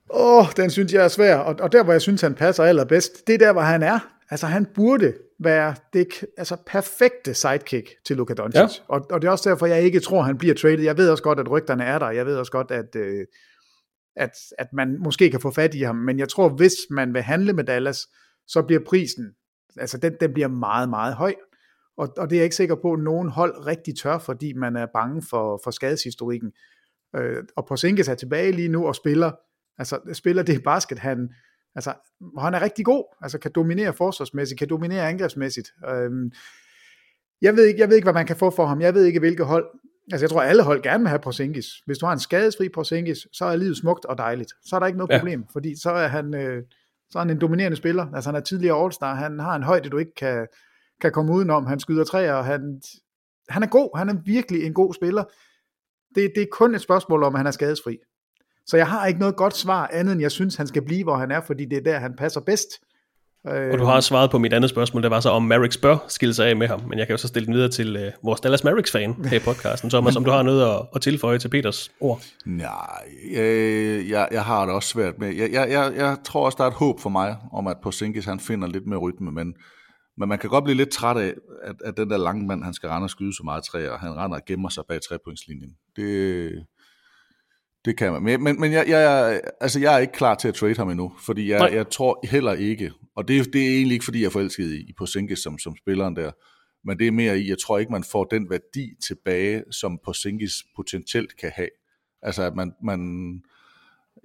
Åh, oh, den synes jeg er svær, og, og der hvor jeg synes, han passer allerbedst, det er der, hvor han er. Altså han burde være det altså, perfekte sidekick til Luka Doncic. Ja. Og, og det er også derfor, jeg ikke tror, han bliver traded. Jeg ved også godt, at rygterne er der. Jeg ved også godt, at, øh, at, at man måske kan få fat i ham. Men jeg tror, hvis man vil handle med Dallas, så bliver prisen, altså den, den bliver meget, meget høj. Og, og det er jeg ikke sikker på, at nogen hold rigtig tør, fordi man er bange for, for skadeshistorikken. Øh, og Porzingis er tilbage lige nu og spiller, altså spiller det basket, han, altså, han er rigtig god, altså kan dominere forsvarsmæssigt, kan dominere angrebsmæssigt. Øh, jeg ved, ikke, jeg ved ikke, hvad man kan få for ham. Jeg ved ikke, hvilke hold. Altså, jeg tror, alle hold gerne vil have Porzingis. Hvis du har en skadesfri Porzingis, så er livet smukt og dejligt. Så er der ikke noget ja. problem, fordi så er han, øh, så er han en dominerende spiller. Altså, han er tidligere All-Star. Han har en højde, du ikke kan, kan komme udenom. Han skyder træer, og han, han er god. Han er virkelig en god spiller. Det, det er kun et spørgsmål om, at han er skadesfri. Så jeg har ikke noget godt svar andet, end jeg synes, han skal blive, hvor han er, fordi det er der, han passer bedst. Og du har svaret på mit andet spørgsmål, det var så om Marix bør skille sig af med ham, men jeg kan jo så stille den videre til uh, vores Dallas Mavericks-fan her i podcasten. Thomas, om du har noget at, at tilføje til Peters ord? Nej, øh, jeg, jeg har det også svært med. Jeg, jeg, jeg, jeg tror også, der er et håb for mig, om at Porzingis han finder lidt mere rytme, men men man kan godt blive lidt træt af, at, at den der lange mand, han skal rende og skyde så meget træer, og han render og gemmer sig bag trepointslinjen. Det, det kan man. Men, men, men jeg, jeg, altså jeg er ikke klar til at trade ham endnu, fordi jeg, jeg tror heller ikke, og det, det er egentlig ikke, fordi jeg er forelsket i, i Porzingis som, som spilleren der, men det er mere i, jeg tror ikke, man får den værdi tilbage, som Porzingis potentielt kan have. Altså at man, man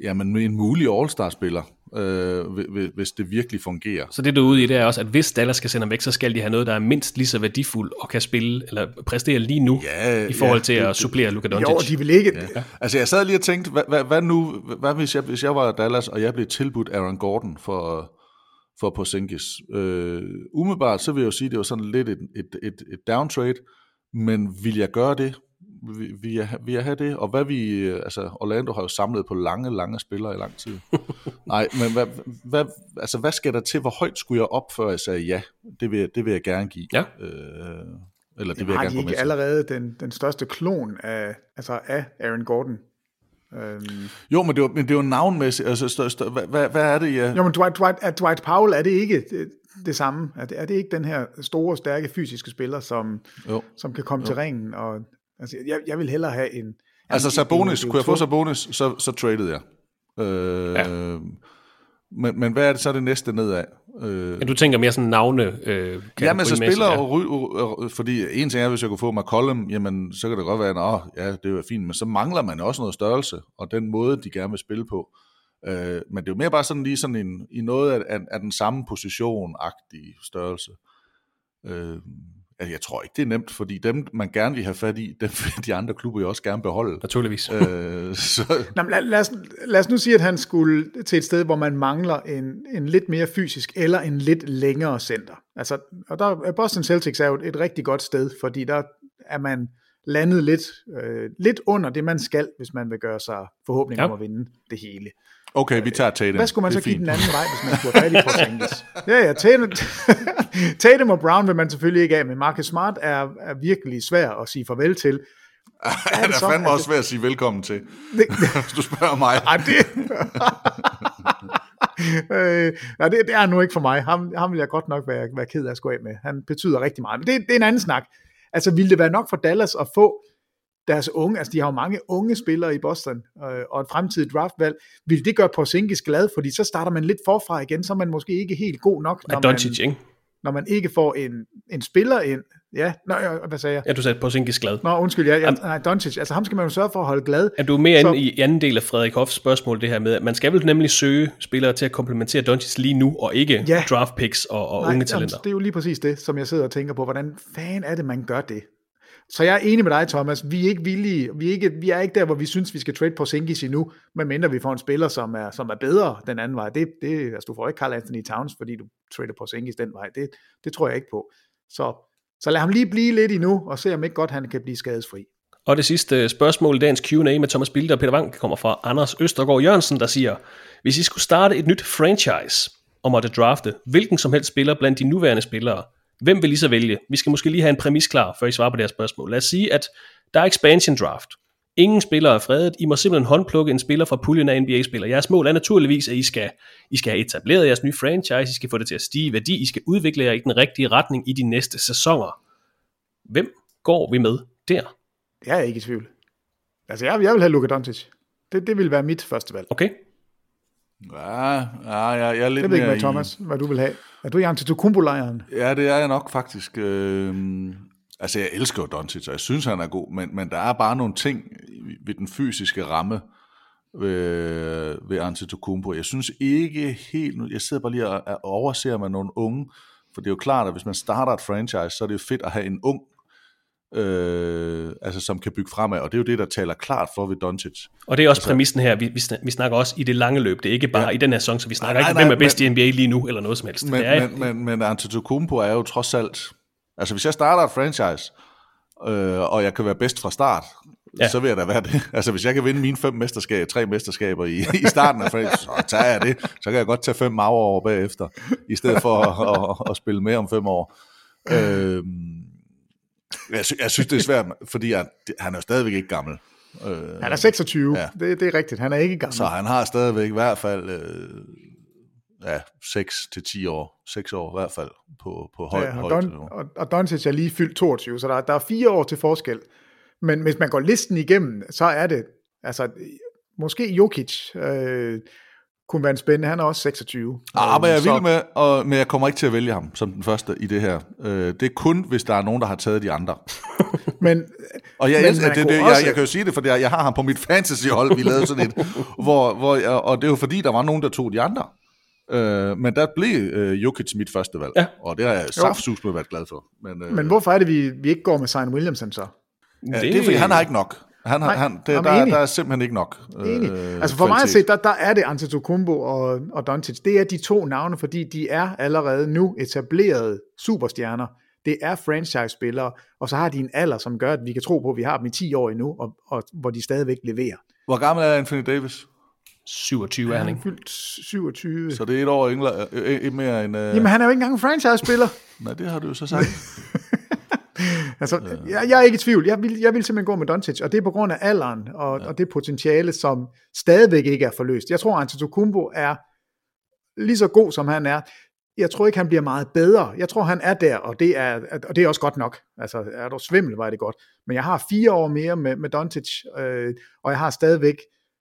jamen en mulig All-Star-spiller, øh, hvis det virkelig fungerer. Så det du er ude i, det er også, at hvis Dallas skal sende ham væk, så skal de have noget, der er mindst lige så værdifuldt og kan spille, eller præstere lige nu, ja, i forhold ja, til det, at supplere Luka Doncic. Jo, de vil ikke... Ja. Altså jeg sad lige og tænkte, hvad, hvad, hvad nu, hvad hvis jeg, hvis jeg var Dallas, og jeg blev tilbudt Aaron Gordon for, for Porzingis? Øh, umiddelbart, så vil jeg jo sige, at det var sådan lidt et, et, et, et downtrade, men vil jeg gøre det? Vil, jeg, vil jeg have det? Og hvad vi, altså Orlando har jo samlet på lange, lange spillere i lang tid. [laughs] Nej, men hvad, hvad, altså, hvad skal der til? Hvor højt skulle jeg op, før jeg sagde ja? Det vil, det vil jeg gerne give. Ja. Øh, eller det Jamen, vil jeg har gerne de ikke allerede den, den største klon af, altså af Aaron Gordon? Øhm. Jo, men det, var, men det er jo navnmæssigt. Altså, stør, stør, hvad, hvad, hvad er det, ja? Jo, men Dwight, Dwight, er Dwight Powell, er det ikke det, det samme? Er det, er det ikke den her store, stærke fysiske spiller, som, jo. som kan komme jo. til ringen og Altså, jeg, jeg vil hellere have en... Altså Sabonis, kunne jeg få Sabonis, så, så traded jeg. Øh, ja. men, men hvad er det så det næste nedad? Øh, ja, du tænker mere sådan navne øh, Ja, men så spiller ja. og, fordi en ting er, hvis jeg kunne få McCollum, jamen så kan det godt være, at ja, det er fint, men så mangler man også noget størrelse, og den måde, de gerne vil spille på. Øh, men det er jo mere bare sådan lige sådan en, i noget af, af, af den samme position-agtige størrelse. Øh, Altså, jeg tror ikke, det er nemt, fordi dem, man gerne vil have fat i, dem vil de andre klubber jo også gerne beholde. Naturligvis. Øh, [laughs] så... Nå, lad, lad, os, lad os nu sige, at han skulle til et sted, hvor man mangler en, en lidt mere fysisk, eller en lidt længere center. Altså, og der, Boston Celtics er jo et, et rigtig godt sted, fordi der er man landet lidt, øh, lidt under det, man skal, hvis man vil gøre sig forhåbning ja. om at vinde det hele. Okay, vi tager Tatum. Hvad skulle man så give den anden vej, hvis man skulle have fat i Porzingis? [laughs] Ja, ja, Tatum, [laughs] Tatum og Brown vil man selvfølgelig ikke af, men Marcus Smart er, er virkelig svær at sige farvel til. [laughs] Han er, er fandme også svært at sige velkommen til, det, hvis du spørger mig. Ej, det, øh, nej, det, det er nu ikke for mig. Ham, ham vil jeg godt nok være, være ked af at skulle af med. Han betyder rigtig meget. Men det, det er en anden snak. Altså, ville det være nok for Dallas at få deres unge, altså de har jo mange unge spillere i Boston, øh, og et fremtidigt draftvalg, vil det gøre Porzingis glad, fordi så starter man lidt forfra igen, så er man måske ikke helt god nok, når, man, ikke? når man ikke får en, en spiller ind. Ja, Nå, hvad sagde jeg? Ja, du sagde Porzingis glad. Nå, undskyld, ja, ja, nej, Doncic, altså ham skal man jo sørge for at holde glad. Er du mere så... inde i anden del af Frederik Hoffs spørgsmål, det her med, at man skal vel nemlig søge spillere til at komplementere Doncic lige nu, og ikke ja. draft picks og, og nej, unge talenter? det er jo lige præcis det, som jeg sidder og tænker på, hvordan fanden er det, man gør det? Så jeg er enig med dig, Thomas. Vi er ikke villige, vi er ikke, vi er ikke der, hvor vi synes, vi skal trade på Sinkis endnu, medmindre vi får en spiller, som er, som er bedre den anden vej. Det, det, altså, du får ikke Carl Anthony Towns, fordi du trader på Sinkis den vej. Det, det tror jeg ikke på. Så, så lad ham lige blive lidt endnu, og se om ikke godt han kan blive skadesfri. Og det sidste spørgsmål i dagens Q&A med Thomas Bilde og Peter Wang kommer fra Anders Østergaard Jørgensen, der siger, hvis I skulle starte et nyt franchise og måtte drafte hvilken som helst spiller blandt de nuværende spillere, hvem vil I så vælge? Vi skal måske lige have en præmis klar, før I svarer på det her spørgsmål. Lad os sige, at der er expansion draft. Ingen spillere er fredet. I må simpelthen håndplukke en spiller fra puljen af NBA-spillere. Jeres mål er naturligvis, at I skal, I skal have etableret jeres nye franchise, I skal få det til at stige i værdi, I skal udvikle jer i den rigtige retning i de næste sæsoner. Hvem går vi med der? Jeg er ikke i tvivl. Altså, jeg, jeg vil have Luka Doncic. Det, det vil være mit første valg. Okay. Ja, ja jeg, jeg er lidt Jeg ved ikke, Thomas, hvad du vil have. Er du i Antetokounmpo-lejren? Ja, det er jeg nok faktisk. Øh, altså, jeg elsker jo Doncic, og jeg synes, han er god, men, men der er bare nogle ting ved den fysiske ramme ved, ved Antetokounmpo. Jeg synes ikke helt... nu- Jeg sidder bare lige og, og overser med nogle unge, for det er jo klart, at hvis man starter et franchise, så er det jo fedt at have en ung, øh, altså som kan bygge fremad, og det er jo det, der taler klart for ved Doncic. Og det er også præmissen her. Vi, vi, snak, vi snakker også i det lange løb. Det er ikke bare ja. I den her sæson, så vi snakker Nej, ikke, nej, hvem er bedst men- i NBA lige nu, eller noget som helst. Men, det er, men, men, men Antetokounmpo er jo trods alt... Altså, hvis jeg starter et franchise, øh, og jeg kan være bedst fra start, Ja. så vil jeg da være det. [laughs] Altså, hvis jeg kan vinde mine fem mesterskaber, tre mesterskaber i, i starten af franchise, så tager jeg det. Så kan jeg godt tage fem maver år bagefter, i stedet for at, at, at spille mere om fem år. [laughs] Øh, jeg, sy- jeg synes, det er svært, [laughs] fordi jeg, han er jo stadigvæk ikke gammel. Øh, Han er 26. Ja. Det, det er rigtigt. Han er ikke gammel. så han har stadigvæk i hvert fald øh, ja, 6 til 10 år, 6 år i hvert fald på, på højt, Ja, og, højt Don, og, og Doncic er lige fyldt 22, så der, der er fire år til forskel. Men hvis man går listen igennem, så er det, altså, måske Jokic øh, kunne være en spændende, han er også 26. Ah, men jeg er Så- vild med, og, men jeg kommer ikke til at vælge ham som den første i det her. Øh, det er kun, hvis der er nogen, der har taget de andre. [laughs] Men, Og jeg, Men elsker, det, det, også- jeg, jeg kan jo sige det, for jeg, jeg har ham på mit fantasyhold, vi lavede sådan et, [laughs] hvor, hvor jeg, og det er jo fordi, der var nogen, der tog de andre. Øh, men der blev øh, Jokic mit første valg, Ja. og det har jeg saftsus med været glad for. Men, øh, men hvorfor er det, vi, vi ikke går med Zion Williamson så? ja, det, det er fordi, han har ikke nok. Han, har, Nej, han, det, der, er- enig. der er simpelthen ikke nok Enig. øh, altså for mig at kvalitet. se, der, der er det Antetokounmpo og, og Doncic. Det er de to navne, fordi de er allerede nu etablerede superstjerner. Det er franchise-spillere, og så har de en alder, som gør, at vi kan tro på, at vi har dem i 10 år endnu, og, og hvor de stadigvæk leverer. Hvor gammel er Anthony Davis? 27 er han, ikke? er fyldt 27. Så det er et år yngre, øh, øh, mere end... Øh, Jamen han er jo ikke engang en franchise-spiller. [laughs] Nej, det har du jo så sagt. [laughs] Altså, jeg, jeg er ikke i tvivl. Jeg vil, jeg vil simpelthen gå med Doncic, og det er på grund af alderen, og, ja. og det potentiale, som stadigvæk ikke er forløst. Jeg tror, Antetokounmpo er lige så god, som han er. Jeg tror ikke, han bliver meget bedre. Jeg tror, han er der, og det er, og det er også godt nok. Altså, er du svimmel, var det godt. Men jeg har fire år mere med, med Doncic, øh, og jeg har stadigvæk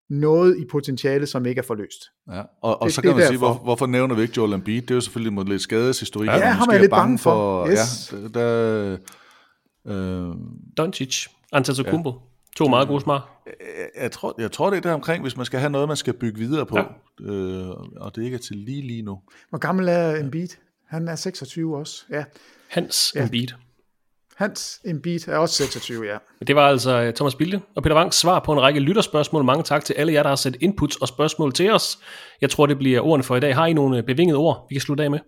noget i potentiale, som ikke er forløst. Ja, og, og Det- så det kan er man sige, derfor. hvor, hvorfor nævner vi ikke Joel Embiid? Det er jo selvfølgelig mod lidt skadeshistorik. Ja, ham er jeg lidt bange for. Yes. Ja, der, øh, Doncic, Antetokounmpo. Ja. To meget gode svar. jeg, jeg, tror, jeg tror, det er der omkring, hvis man skal have noget, man skal bygge videre på, ja. øh, og det ikke er til lige lige nu. Hvor gammel er Embiid? Han er 26 også. Ja. Hans Ja. Embiid. Hans Embiid er også 26, ja. Det var altså øh, Thomas Bilde og Peter Wangs svar på en række lytterspørgsmål. Mange tak til alle jer, der har sat inputs og spørgsmål til os. Jeg tror, det bliver ordene for i dag. Har I nogle øh, bevingede ord, vi kan slutte af med?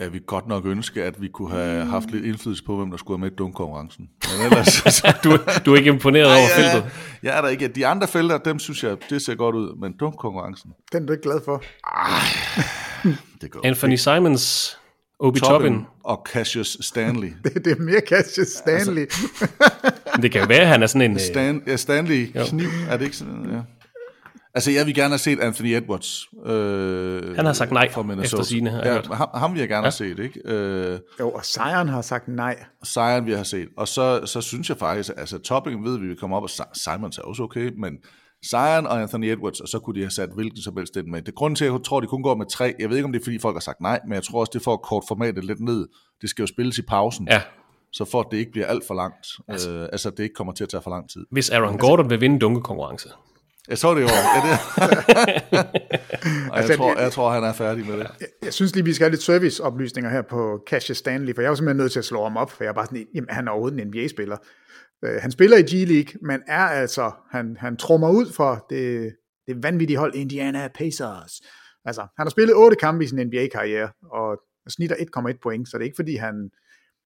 Jeg vil godt nok ønske, at vi kunne have haft lidt indflydelse på, hvem der skulle have med i dunkkonkurrencen. Men [laughs] ellers, så, Du, du er ikke imponeret over feltet. jeg er der ikke. De andre felter, dem synes jeg, det ser godt ud, men dunkkonkurrencen, Den er du ikke glad for. [laughs] det går. Anthony Simons, Obi Toppin. Toppin og Cassius Stanley. [laughs] Det, det er mere Cassius Stanley. Altså, Det kan jo være, at han er sådan en... øh, Stan, ja, Stanley Kniv, er det ikke sådan? Ja. Altså, jeg vil gerne have set Anthony Edwards. Øh, Han har sagt nej, fra Minnesota. efter har jeg Ja, hørt. ham, ham vil jeg gerne Ja. have set, ikke? Øh, jo, og Zion har sagt nej. Zion vil jeg have set. Og så, så synes jeg faktisk, altså topping ved vi, vi kommer op, og Si- Simons er også okay, men Zion og Anthony Edwards, og så kunne de have sat hvilken som helst ind med. Det grunden til, at jeg tror, de kun går med tre. Jeg ved ikke, om det er, fordi folk har sagt nej, men jeg tror også, det får kort formatet lidt ned. Det skal jo spilles i pausen, Ja, så for at det ikke bliver alt for langt. Altså, øh, altså, det ikke kommer til at tage for lang tid. hvis Aaron Gordon vil vinde dunkekonkurrence, Jeg så det i år. Ja, det. og Altså, jeg, tror, det- [laughs] jeg tror, han er færdig med det. Jeg, jeg synes lige, vi skal have lidt serviceoplysninger her på Cassius Stanley, for jeg var simpelthen nødt til at slå ham op, for jeg er bare sådan, jamen, han er overhovedet en NBA-spiller. Øh, han spiller i G-League, men er altså, han, han trummer ud for det, det vanvittige hold Indiana Pacers. Altså, han har spillet otte kampe i sin NBA-karriere, og snitter 1,1 point, så det er ikke fordi, han,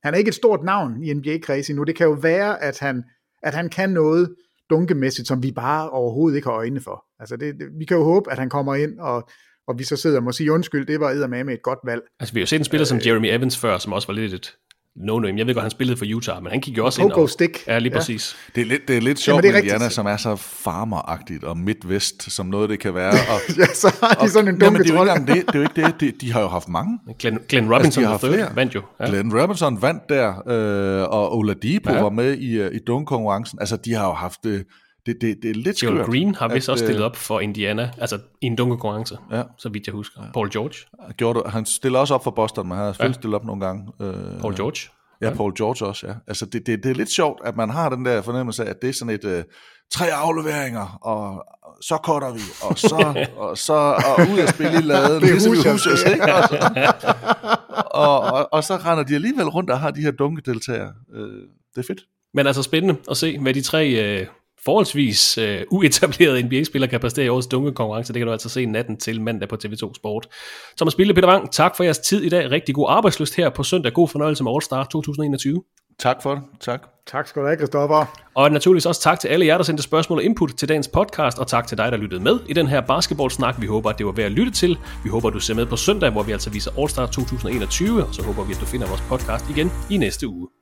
han er ikke et stort navn i NBA-kreds endnu. Det kan jo være, at han, at han kan noget dunkemæssigt, som vi bare overhovedet ikke har øjne for. Altså, det, det, vi kan jo håbe, at han kommer ind, og, og vi så sidder og må sige undskyld, det var eddermame et godt valg. Altså, vi har jo set en spiller som Jeremy Evans før, som også var lidt et no-name. Jeg ved godt, han spillede for Utah, men han gik jo også ind Pogo og... stick. Ja, lige Ja. præcis. Det er lidt, det er lidt sjovt Jamen, det med er rigtigt. Indiana, som er så farmeragtigt og midtvest, som noget det kan være. Og, [laughs] Ja, så har de sådan en dunke det er jo ikke det. Det er jo ikke det. De, de har jo haft mange. Glenn, Glenn Robinson Altså, de har haft vandt jo. Ja. Glenn Robinson vandt der, øh, og Oladipo Ja. ja. var med i, øh, i dunk-konkurrencen. Altså, de har jo haft... Øh, det, det, det er lidt skørt. Joel Green har vist at, også øh, stillet op for Indiana, altså i en dunkekonkurrence, Ja. så vidt jeg husker. Paul George. Gjorde. Han stiller også op for Boston, men han har selvfølgelig Ja. stillet op nogle gange. Øh, Paul George. Ja, Paul George også, ja. Altså, det, det, det er lidt sjovt, at man har den der fornemmelse af, at det er sådan et øh, tre afleveringer, og så cutter vi, og så, [laughs] og så og ud at spille i laden, [laughs] Det er ligesom Hoosiers, det. ikke? [laughs] Og, så, og, og, og, så render de alligevel rundt og har de her dunkedeltagere. Øh, det er fedt. Men altså spændende at se, hvad de tre øh, forholdsvis øh, uetablerede NBA-spillere kan præstere i årets dunkekonkurrence. Det kan du altså se natten til mandag på TV2 Sport. Thomas Bille, Peter Wang, tak for jeres tid i dag. Rigtig god arbejdsløst her på søndag. God fornøjelse med All-Star 2021. Tak for det. Tak. Tak skal du have, Christoffer. Og naturligvis også tak til alle jer, der sendte spørgsmål og input til dagens podcast, og tak til dig, der lyttede med i den her basketballsnak. Vi håber, at det var værd at lytte til. Vi håber, at du ser med på søndag, hvor vi altså viser All-Star 2021, og så håber vi, at du finder vores podcast igen i næste uge.